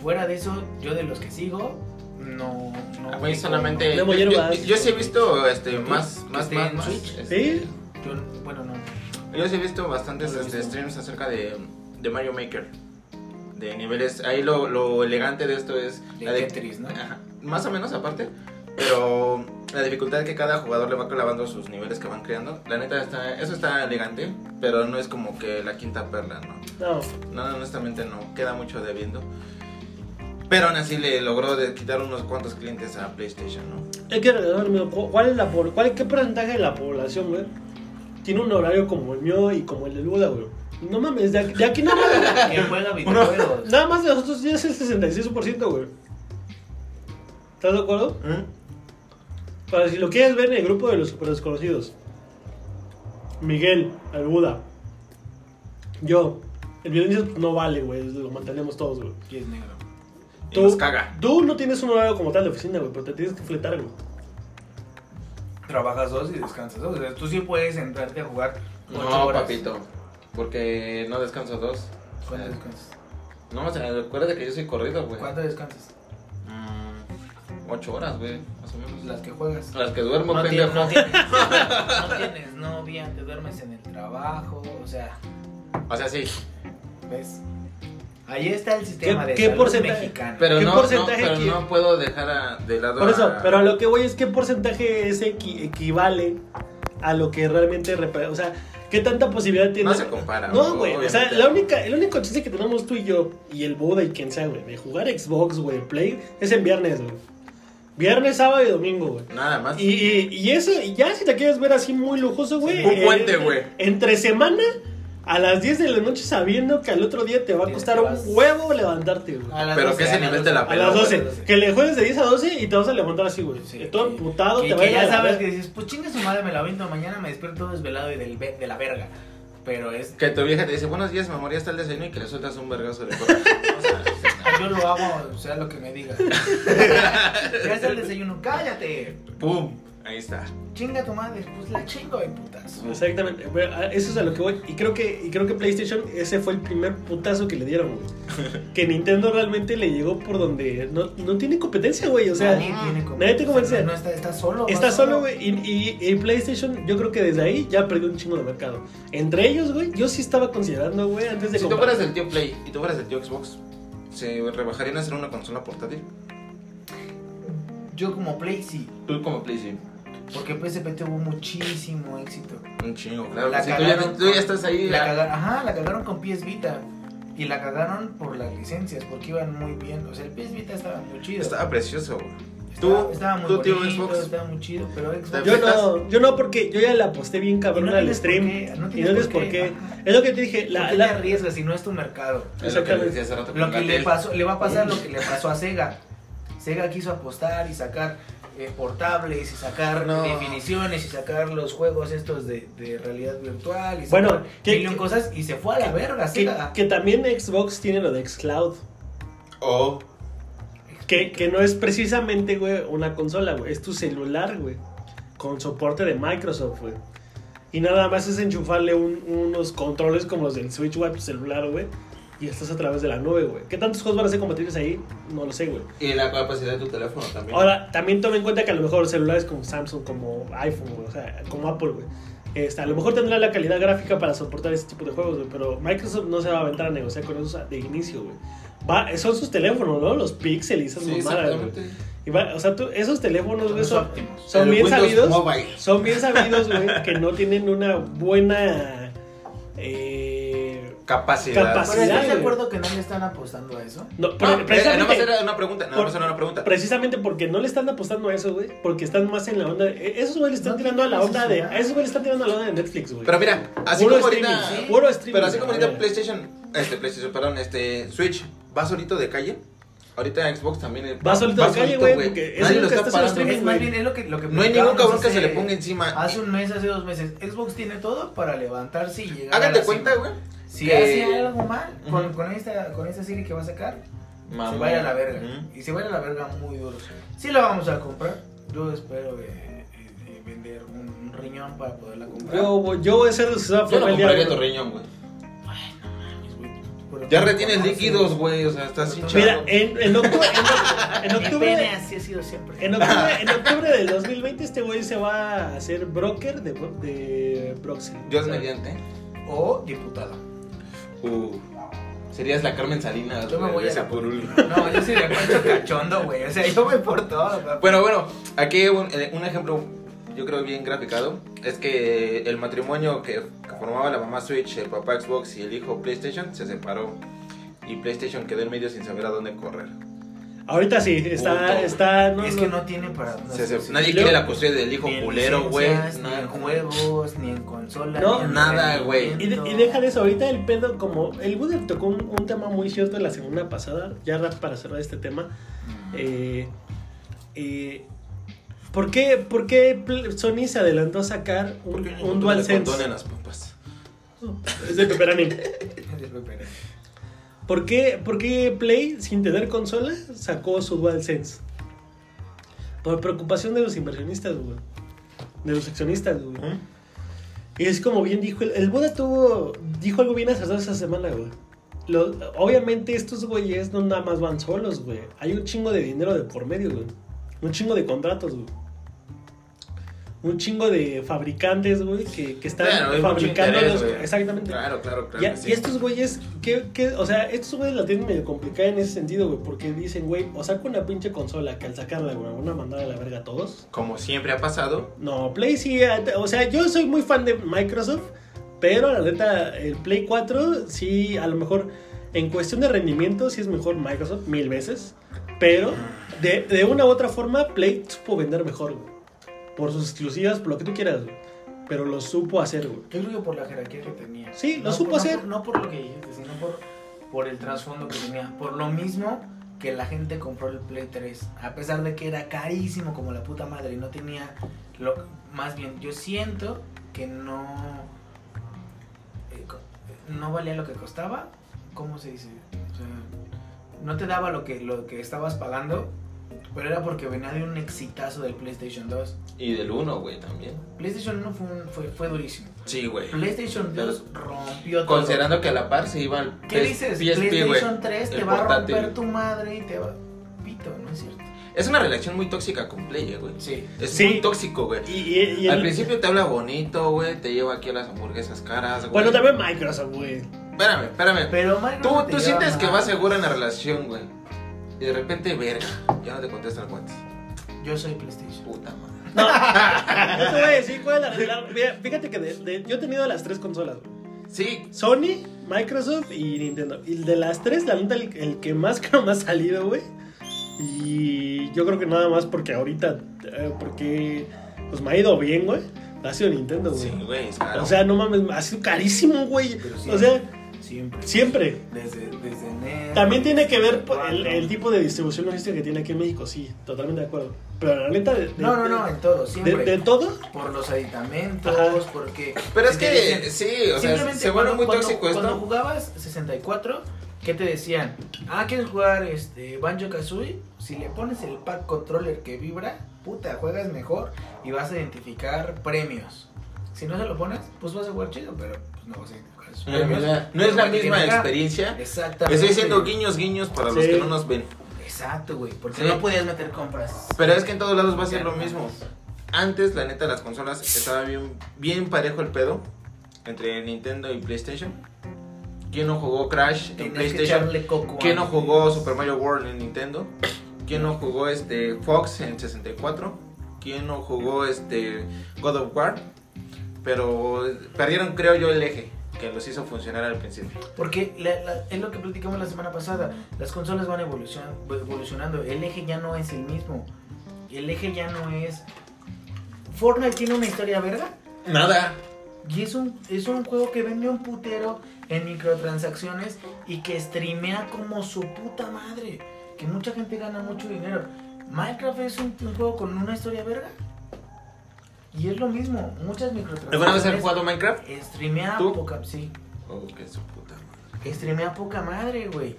Fuera de eso, yo de los que sigo, no, no. A mí solamente. Yo, yo, sí he visto este, más, más, más, más, Switch. ¿Sí? Este, yo, bueno, no. Yo sí he visto bastantes este, streams acerca de, de, Mario Maker. De niveles. Ahí lo, lo elegante de esto es. De la Tetris, ¿no? más o menos aparte. Pero la dificultad que cada jugador le va clavando sus niveles que van creando. La neta, está, eso está elegante. Pero no es como que la quinta perla, ¿no? No. No, honestamente no. Queda mucho debiendo. Pero aún así le logró de quitar unos cuantos clientes a PlayStation, ¿no? Es que, ¿cuál es la, cuál, ¿qué porcentaje de la población, güey? Tiene un horario como el mío y como el de Luda, güey. No mames, de aquí, nada más. ¿Quién juega videojuegos? Nada más de nosotros ya es el 66%, güey. ¿Estás de acuerdo? ¿Eh? Para si lo quieres ver en el grupo de los super desconocidos. Miguel, el Buda. Yo. El violencia no vale, güey. Lo mantenemos todos, güey. Y es negro. Tú, nos caga. Tú no tienes un horario como tal de oficina, güey, pero te tienes que fletar, güey trabajas dos y descansas dos. O sea, tú sí puedes entrarte a jugar No, papito, porque no descanso dos. ¿Cuánto descansas? No, o sea, acuérdate que yo soy corrido, güey. ¿Cuánto descansas? Mm, ocho horas, güey, más o menos. Las que juegas. Las que duermo, No pendejo. tienes, no, tienes, no tienes novia, te duermes en el trabajo, o sea, O sea, sí. ¿ves? Ahí está el sistema ¿Qué- de qué salud porcentaje? mexicano. Pero, ¿Qué no, porcentaje no, pero no puedo dejar a- de lado Por eso, a- pero a lo que voy es qué porcentaje es equi- equivale a lo que realmente representa. O sea, ¿qué tanta posibilidad tiene? No se compara, No, güey. O sea, la única, el único chiste que tenemos tú y yo, y el Buda y quien sea, güey, de jugar Xbox, güey, Play, es en viernes, güey. Viernes, sábado y domingo, güey. Nada más. Y, y, y eso, y ya si te quieres ver así muy lujoso, güey. Un puente, güey. Entre semana, a las 10 de la noche, sabiendo que al otro día te va a costar un huevo levantarte, güey. A las Pero 12, que ese nivel te la 12. A las 12. A las 12. Que le juegues de 10 a 12 y te vas a levantar así, güey. Sí, Que todo que- emputado, que, te va que a ir a ya la sabes verga. que dices, pues chinga su madre, me la aviento mañana, me despierto todo desvelado y del ve- de la verga. Pero es. Que tu vieja te dice, buenos días, mi amor, ya está el desayuno y que le sueltas un vergazo de. O sea, Yo lo hago, sea lo que me diga. ya está el desayuno, cállate. ¡Pum! Ahí está. Chinga tu madre, pues la chingo de putas. Exactamente, eso es a lo que voy. Y creo que, y creo que PlayStation, ese fue el primer putazo que le dieron, güey. Que Nintendo realmente le llegó por donde no, no tiene competencia, güey. O sea, nadie tiene como. nadie te convence. No, no está, está solo. está solo, güey. Y, y- y PlayStation, yo creo que desde ahí ya perdió un chingo de mercado. Entre ellos, güey, yo sí estaba considerando, güey, antes de Si tú fueras el tío Play y tú fueras el tío Xbox, ¿se rebajarían a hacer una consola portátil? Yo como Play sí. Tú como Play, sí. Porque PSP tuvo muchísimo éxito. Un chingo, claro. La Si tú, ya, cagaron tú ya estás ahí. La cagaron, ajá, la cagaron con PS Vita. Y la cagaron por las licencias, porque iban muy bien. O sea, el PS Vita estaba muy chido. Estaba precioso, güey. Estaba, tú- estaba muy tú, tío bonito, Xbox. estaba muy chido, pero Xbox... Yo no, yo no, porque yo ya la aposté bien cabrón no al tienes stream. qué, no y no por por qué, ajá. Es lo que te dije. ¿Por La, la- te arriesgas si no es tu mercado? Es lo que Exactamente. decía hace rato Lo que le pasó, le va a pasar lo que le pasó a Sega. Sega quiso apostar y sacar eh, portables y sacar No. definiciones y sacar los juegos estos de, de realidad virtual y Bueno, sacar que- cosas y se fue a la verga que, que también Xbox tiene lo de Xcloud. O Que, que no es precisamente, güey, una consola, güey. Es tu celular, güey. Con soporte de Microsoft, güey. Y nada más es enchufarle un- unos controles como los del Switch Web celular, güey. Y estás a través de la nube, güey. ¿Qué tantos juegos van a ser compatibles ahí? No lo sé, güey. y la capacidad de tu teléfono también. Ahora, también tome en cuenta que a lo mejor celulares como Samsung, como iPhone, güey, o sea, como Apple, güey. Este, a lo mejor tendrá la calidad gráfica para soportar ese tipo de juegos, güey, pero Microsoft no se va a aventar a negociar con esos de inicio, güey. Va, son sus teléfonos, ¿no? Los Pixel y esas sí, mamadas. Y va- o sea, tú- esos teléfonos, güey, son, son bien Windows sabidos. Mobile. Son bien sabidos, güey, que no tienen una buena eh, Capacidad. Capacidad. Pero ¿estás de acuerdo que no le están apostando a eso? no, No, pre- eh, nada más precisamente, era una pregunta. Nada más era una pregunta. precisamente porque no le están apostando a eso, güey, porque están más en la onda. de- esos güey le están No tirando a la onda de. A esos güey le están tirando a la onda de Netflix, güey. Pero mira, así Puro como streaming, ahorita. sí. Puro streaming, Pero así como ahorita ver. PlayStation. Este, PlayStation, perdón, este. Switch. Va solito de calle. Ahorita Xbox también. Va solito de calle, güey, Nadie lo lo que está está haciendo parando. streaming, Es más güey. bien es lo que, lo que No hay ningún cabrón que se le ponga encima. Hace un mes, hace dos meses, Xbox tiene todo para levantarse y llegar a Háganse la cuenta, güey. Si que- hace algo mal con, con, esta, con esta serie que va a sacar, Mamá. se va a ir a la verga. Y se va a ir a la verga muy duro. Sí la vamos a comprar. Yo espero eh, eh, eh, vender un, un riñón para poderla comprar. Yo, yo voy a ser de los que se va a Yo no formar el día compraría uno. tu riñón, güey. Pero Ya ¿cómo retienes líquidos, güey. O sea, estás hinchado. Mira, en, en octubre, en, en octubre, pene así ha sido siempre. en octubre, en octubre del 2020 este güey se va a hacer broker de, de Broxel. Dios sea, mediante. O diputada. Uh, serías la Carmen Salinas. Yo me voy a curul. No, yo de Pancho Cachondo, güey. O sea, yo voy por todo, papá. Bueno, bueno, aquí un, eh, un ejemplo, yo creo bien graficado, es que el matrimonio que, formaba la mamá Switch, el papá Xbox y el hijo PlayStation se separó y PlayStation quedó en medio sin saber a dónde correr. Ahorita sí, está, Puto. está, no, es no- que no tiene para. no Se- sé, se- sí. nadie quiere la custodia del hijo culero, güey. Ni nada, en juegos, ni en consola. No, ni en nada, güey. Y, de- y deja de eso, ahorita el pedo, como el Buda tocó un, un tema muy cierto la semana pasada, ya ra- para cerrar este tema. Eh, eh, ¿por, qué, por qué Sony se adelantó a sacar un, ¿Por qué no un DualSense? las? Es de Pepperani. Espera. ¿Por qué, por qué Play, sin tener consola, sacó su DualSense? Por preocupación de los inversionistas, güey. De los accionistas, güey. Y es como bien dijo, el, el Buda tuvo, dijo algo bien acertado esa semana, güey. obviamente estos güeyes no nada más van solos, güey. Hay un chingo de dinero de por medio, güey. Un chingo de contratos, güey un chingo de fabricantes, güey, que, que están fabricando los, Exactamente. Claro, claro, claro. Y, estos güeyes, ¿qué, ¿qué, o sea, estos güeyes la tienen medio complicada en ese sentido, güey, porque dicen, güey, o saco una pinche consola que al sacarla, güey, van a mandar a la verga a todos. Como siempre ha pasado. No, Play sí, eh, o sea, yo soy muy fan de Microsoft, pero la neta, el Play 4 sí, a lo mejor, en cuestión de rendimiento, sí es mejor Microsoft mil veces, pero de, de una u otra forma, Play supo vender mejor, güey por sus exclusivas, por lo que tú quieras, Pero lo supo hacer, güey. Yo creo que por la jerarquía que tenía. Sí, lo supo hacer. No por, lo que dijiste, sino por, por el trasfondo que tenía. Por lo mismo que la gente compró el Play 3. A pesar de que era carísimo como la puta madre y no tenía... Lo, más bien, yo siento que no... Eh, no valía lo que costaba. ¿Cómo se dice? O sea, no te daba lo que, lo que estabas pagando pero era porque venía de un exitazo del PlayStation 2. Y del 1, güey, también. PlayStation 1 fue, fue, fue durísimo. Sí, güey. PlayStation 2 rompió todo. Considerando que a la par se iba al ¿Qué dices? PlayStation 3 te va a romper tu madre y te va... Pito, no es cierto. Es una relación muy tóxica con Play, güey. Sí. Es muy tóxico, güey. Y, Al principio te habla bonito, güey. Te lleva aquí a las hamburguesas caras, güey. Bueno, también Microsoft, güey. Espérame, espérame. Pero Microsoft Tú, tú sientes que va segura en la relación, güey. Y de repente, verga, ya no te contesta el cuento. Yo soy PlayStation. Puta madre. No, yo te voy a decir cuál es la. fíjate que yo he tenido las tres consolas, Sí. Sony, Microsoft y Nintendo. Y de las tres, la neta, el, que más creo me ha salido, güey. Y yo creo que nada más porque ahorita, eh, porque pues me ha ido bien, güey. Ha sido Nintendo, güey. Sí, güey, es caro. O sea, no mames, ha sido carísimo, güey. o sea, Siempre. Siempre. Desde, desde enero. También tiene que ver el, el, tipo de distribución logística que tiene aquí en México, sí, totalmente de acuerdo. Pero la neta. De, no, no, no, en todo, siempre. ¿De, todo? Por los aditamentos, porque. Pero es que, sí, o sea, se vuelve muy tóxico esto. Cuando jugabas 64, ¿qué te decían? Ah, ¿quieres jugar este Banjo Kazooie? Si le pones el pack controller que vibra, puta, juegas mejor y vas a identificar premios. Si no se lo pones, pues vas a jugar chido, pero pues no vas a identificar no, es la misma experiencia. Exactamente. Estoy diciendo guiños, guiños para los que no nos ven. Exacto, güey. Porque no podías meter compras. Pero es que en todos lados va a ser lo mismo. Antes, la neta, las consolas estaba bien, bien parejo el pedo entre Nintendo y PlayStation. ¿Quién no jugó Crash en PlayStation? ¿Quién no jugó Super Mario World en Nintendo? ¿Quién no jugó este Fox en 64? ¿Quién no jugó este God of War? Pero perdieron, creo yo, el eje que los hizo funcionar al principio. Porque es lo que platicamos la semana pasada, las consolas van evolucionando, el eje ya no es el mismo, el eje ya no es... Fortnite tiene una historia verga. Nada. Y es un, es un juego que vende un putero en microtransacciones y que streamea como su puta madre. Que mucha gente gana mucho dinero. Minecraft es un, juego con una historia verga. Y es lo mismo, muchas microtransacciones. ¿Alguna vez has jugado Minecraft? Streamea poca, sí. Oh, qué su puta madre. Streamea poca madre, güey.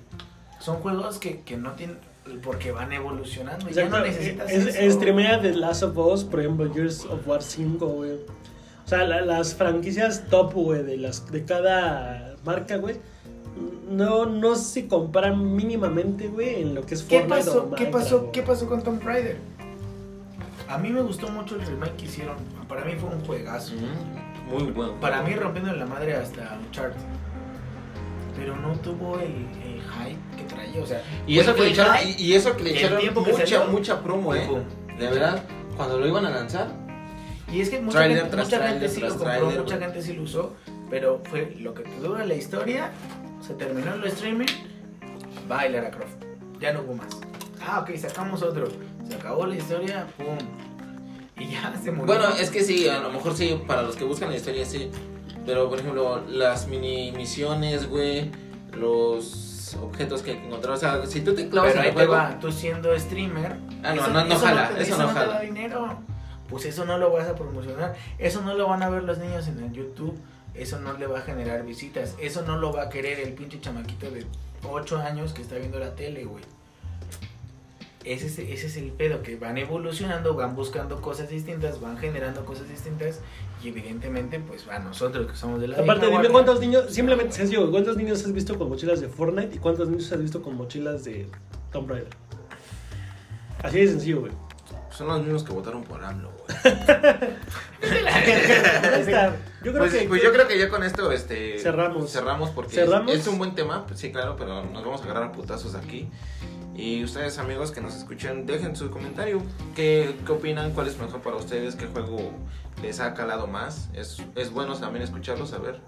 Son juegos que, que no tienen porque van evolucionando. Ya no necesitas es, eso. Streamea The Last of Us, por ejemplo, Years of War 5, güey. O sea, las franquicias top, güey, de, las, de cada marca, güey. No, no se comparan mínimamente, güey, en lo que es ¿Qué pasó, ¿qué, pasó, ¿Qué pasó con Tomb Raider? A mí me gustó mucho el remake que hicieron. Para mí fue un juegazo. muy bueno. Para mí rompiendo la madre hasta Uncharted. Pero no tuvo el, hype que traía. O sea, y eso, que le echaron, y, eso que le echaron mucha, mucha promo, eh. De verdad, cuando lo iban a lanzar. Y es que mucha, gente, mucha gente, sí lo compró, mucha gente sí lo usó. Pero fue lo que dura la historia. Se terminó el streaming. Bye, Lara Croft. Ya no hubo más. Ah, ok, sacamos otro se acabó la historia, pum. Y ya se murió. Bueno, es que sí, a lo mejor sí, para los que buscan la historia sí. Pero por ejemplo, las mini misiones, güey, los objetos que hay que encontrar. O sea, si tú te clavas Pero en el juego. Va, tú siendo streamer. Ah, no, no, no, jala, eso, no, jala. Te da dinero. Pues eso no lo vas a promocionar. Eso no lo van a ver los niños en el YouTube. Eso no le va a generar visitas. Eso no lo va a querer el pinche chamaquito de 8 años que está viendo la tele, güey. Ese es, ese es el pedo, que van evolucionando, van buscando cosas distintas, van generando cosas distintas y evidentemente pues a nosotros que somos de la... Aparte, dime guardia, cuántos niños, pues, simplemente no, sencillo, ¿cuántos niños has visto con mochilas de Fortnite y cuántos niños has visto con mochilas de Tomb Raider? Así de sencillo, güey. Son los mismos que votaron por AMLO, güey. Yo creo Pues, que. pues yo creo que ya con esto este, Cerramos. cerramos porque Cerramos. Es, es un buen tema, pues sí, claro, pero nos vamos a agarrar a putazos aquí. Y ustedes, amigos que nos escuchan, dejen su comentario. ¿Qué, qué opinan? ¿Cuál es mejor para ustedes? ¿Qué juego les ha calado más? Es, es bueno también escucharlos, a ver.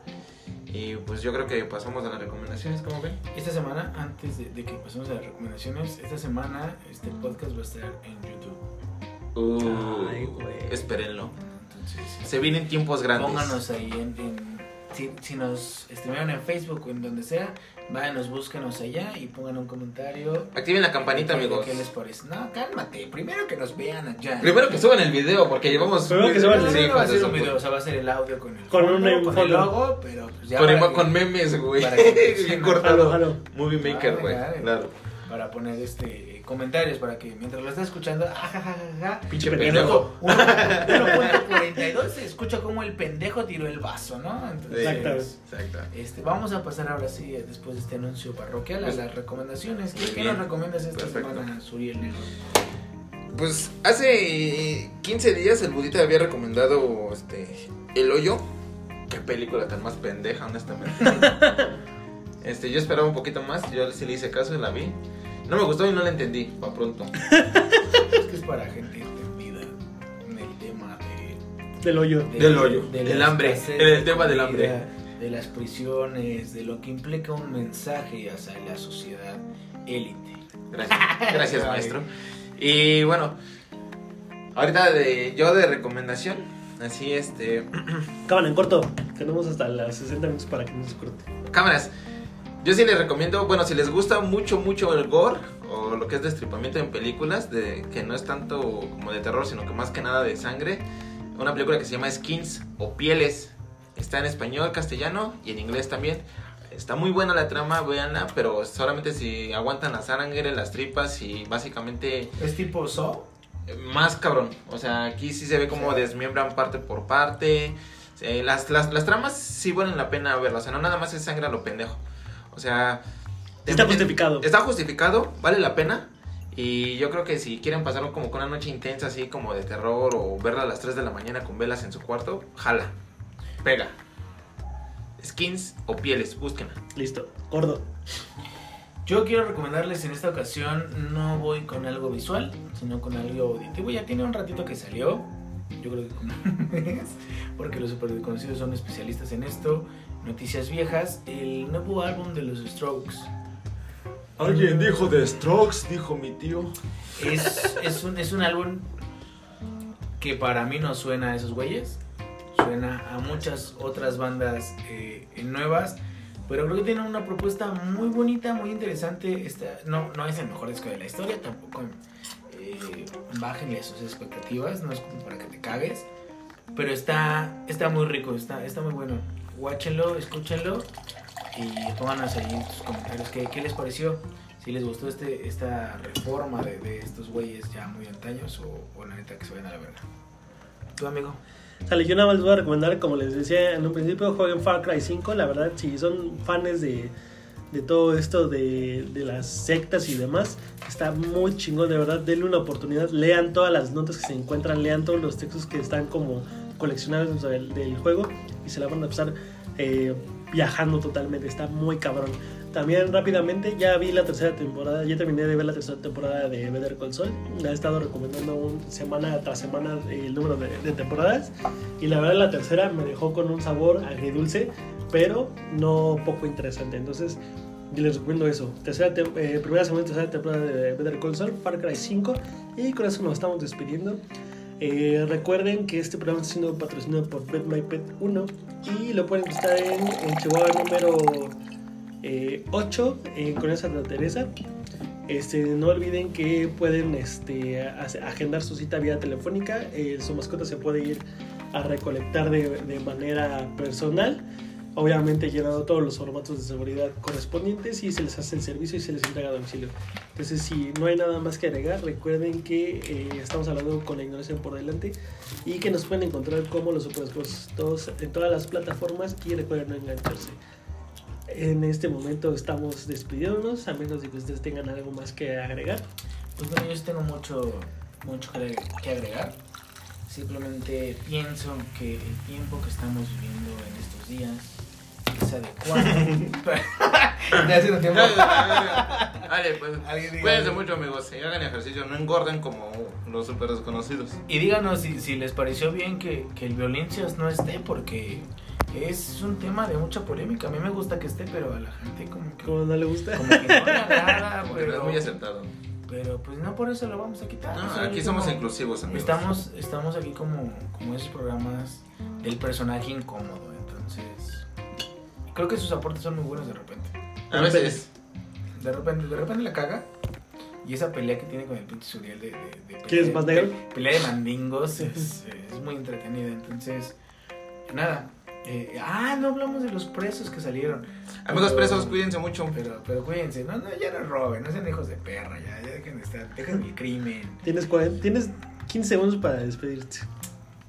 Y pues yo creo que pasamos a las recomendaciones, ¿cómo ven? Esta semana, antes de, de que pasemos a las recomendaciones, esta semana este podcast va a estar en YouTube. Uh, Ay, güey. espérenlo. Entonces, Se vienen tiempos grandes. pónganos ahí en... en- si, si nos streamean en Facebook o en donde sea, váyanos, búsquenos allá y pongan un comentario. Activen la campanita, ¿Qué- amigos. ¿Qué les parece? No, cálmate. Primero que nos vean allá. Primero que suban el video, porque llevamos. Primero que suban el Sí, no va a ser un video, o sea, va a ser el audio con el Con fondo, un- con el logo, pero pues ya Con, para emo- que- con memes, güey. para que- Bien cortado. Movie Maker, Vale, güey. Claro. para poner este comentarios para que mientras lo estás escuchando, ajajajaja, Pinche y pendejo. luego 1.42 se escucha como el pendejo tiró el vaso, ¿no? Entonces, Exacto. Exacto. este, vamos a pasar ahora sí, eh, después de este anuncio parroquial, a Pues- las recomendaciones. ¿Qué, qué nos recomiendas esta Perfecto. semana, Suriel Negro? Pues hace 15 días el Budita había recomendado este El Hoyo. Qué película tan más pendeja, honestamente. este, yo esperaba un poquito más, yo sí le hice caso y la vi. No me gustó y no la entendí, pa' pronto. Es que es para gente entendida en el tema de... Del hoyo. de- Del hoyo, de del hambre, en el de tema del hambre. De las prisiones, de lo que implica un mensaje hacia la sociedad élite. Gracias, gracias maestro. Y bueno, ahorita de, yo de recomendación, así este... Acaban en corto. Tenemos hasta las 60 minutos para que no se corte. Cámaras. Yo sí les recomiendo, bueno, si les gusta mucho, mucho el gore o lo que es destripamiento en películas, de que no es tanto como de terror, sino que más que nada de sangre, una película que se llama Skins o Pieles. Está en español, castellano y en inglés también. Está muy buena la trama, véanla, pero solamente si aguantan la sangre, las tripas y básicamente ¿Es tipo So? eh, más cabrón. O sea, aquí sí se ve como Sí. desmiembran parte por parte. Eh, las, las, las tramas sí valen la pena verlas. O sea, no nada más es sangre a lo pendejo. O sea... Está meten- justificado. Está justificado, vale la pena. Y yo creo que si quieren pasarlo como con una noche intensa, así como de terror, o verla a las 3 de la mañana con velas en su cuarto, jala. Pega. Skins o pieles, búsquenla. Listo. Gordo. Yo quiero recomendarles en esta ocasión, no voy con algo visual, sino con algo auditivo. Ya tiene un ratito que salió, yo creo que como porque los super conocidos son especialistas en esto. Noticias viejas, el nuevo álbum de los Strokes. Alguien dijo de Strokes, dijo mi tío. Es, es, un, es un álbum que para mí no suena a esos güeyes, suena a muchas otras bandas eh, nuevas, pero creo que tienen una propuesta muy bonita, muy interesante. Esta, no, no es el mejor disco de la historia, tampoco eh, bájenle sus expectativas, no es como para que te cagues, pero está, está muy rico, está, está muy bueno. Guáchenlo, escúchenlo y pónganos ahí en sus comentarios qué, qué les pareció. Si les gustó este, esta reforma de, de estos güeyes ya muy antaños o, o la neta que se vayan a la verga. Tu amigo. Sale, yo nada más les voy a recomendar, como les decía en un principio, jueguen Far Cry 5. La verdad, si son fans de, de todo esto de, de las sectas y demás, está muy chingón, de verdad. Denle una oportunidad, lean todas las notas que se encuentran, lean todos los textos que están como coleccionados dentro del, del juego y se la van a pasar eh, viajando totalmente. Está muy cabrón. También rápidamente ya vi la tercera temporada, ya terminé de ver la tercera temporada de Better Call Saul. La he estado recomendando un- semana tras semana el número de, de temporadas. Y la verdad la tercera me dejó con un sabor agridulce, pero no poco interesante. Entonces les recomiendo eso. Tercera eh, primera, segunda y tercera temporada de Better Call Saul, Far Cry 5. Y con eso nos estamos despidiendo. Eh, recuerden que este programa está siendo patrocinado por Bet My Pet 1 y lo pueden buscar en, en Chihuahua número eh, 8 eh, con esa Santa Teresa. Este, no olviden que pueden este, agendar su cita vía telefónica. Eh, su mascota se puede ir a recolectar de manera personal. Obviamente llenado todos los formatos de seguridad correspondientes y se les hace el servicio y se les entrega a domicilio. Entonces, si no hay nada más que agregar, recuerden que eh, estamos hablando con la ignorancia por delante y que nos pueden encontrar como los superexpuestos en todas las plataformas y recuerden no engancharse. En este momento estamos despidiéndonos, a menos de que ustedes tengan algo más que agregar. Pues bueno, yo tengo mucho, mucho que agregar. Simplemente pienso que el tiempo que estamos viviendo en estos días es adecuado. ya un tiempo. Vale, pues. Cuídense mucho, amigos. Y hagan ejercicio, no engorden como los super desconocidos. Y díganos si, si les pareció bien que, que el Violincias no esté, porque es un tema de mucha polémica. A mí me gusta que esté, pero a la gente como que. Como no le gusta. Como que no le agrada, pero. es muy aceptado. Pero pues no por eso lo vamos a quitar. No, aquí somos inclusivos, amigos. Estamos, estamos aquí como, como esos programas del personaje incómodo. Entonces, creo que sus aportes son muy buenos de repente. A veces. De repente, de repente la caga. Y esa pelea que tiene con el pinche Suriel de, de, ¿Qué es más negro? Pelea de mandingos es, es muy entretenida. Entonces, nada, eh, ah, no hablamos de los presos que salieron. Amigos presos, cuídense mucho. Pero, pero cuídense, no, no, ya no roben, no sean hijos de perra, ya, ya dejen de estar, dejen el crimen. Tienes, tienes 15 segundos para despedirte.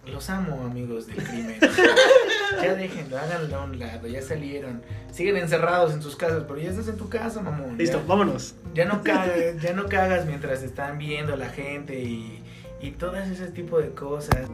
Los amo, amigos del crimen. ya déjenlo, háganlo a un lado, ya salieron. Siguen encerrados en sus casas, pero ya estás en tu casa, mamón. Listo, vámonos. Ya no cagas, ya no cagas mientras están viendo la gente y, y todas ese tipo de cosas.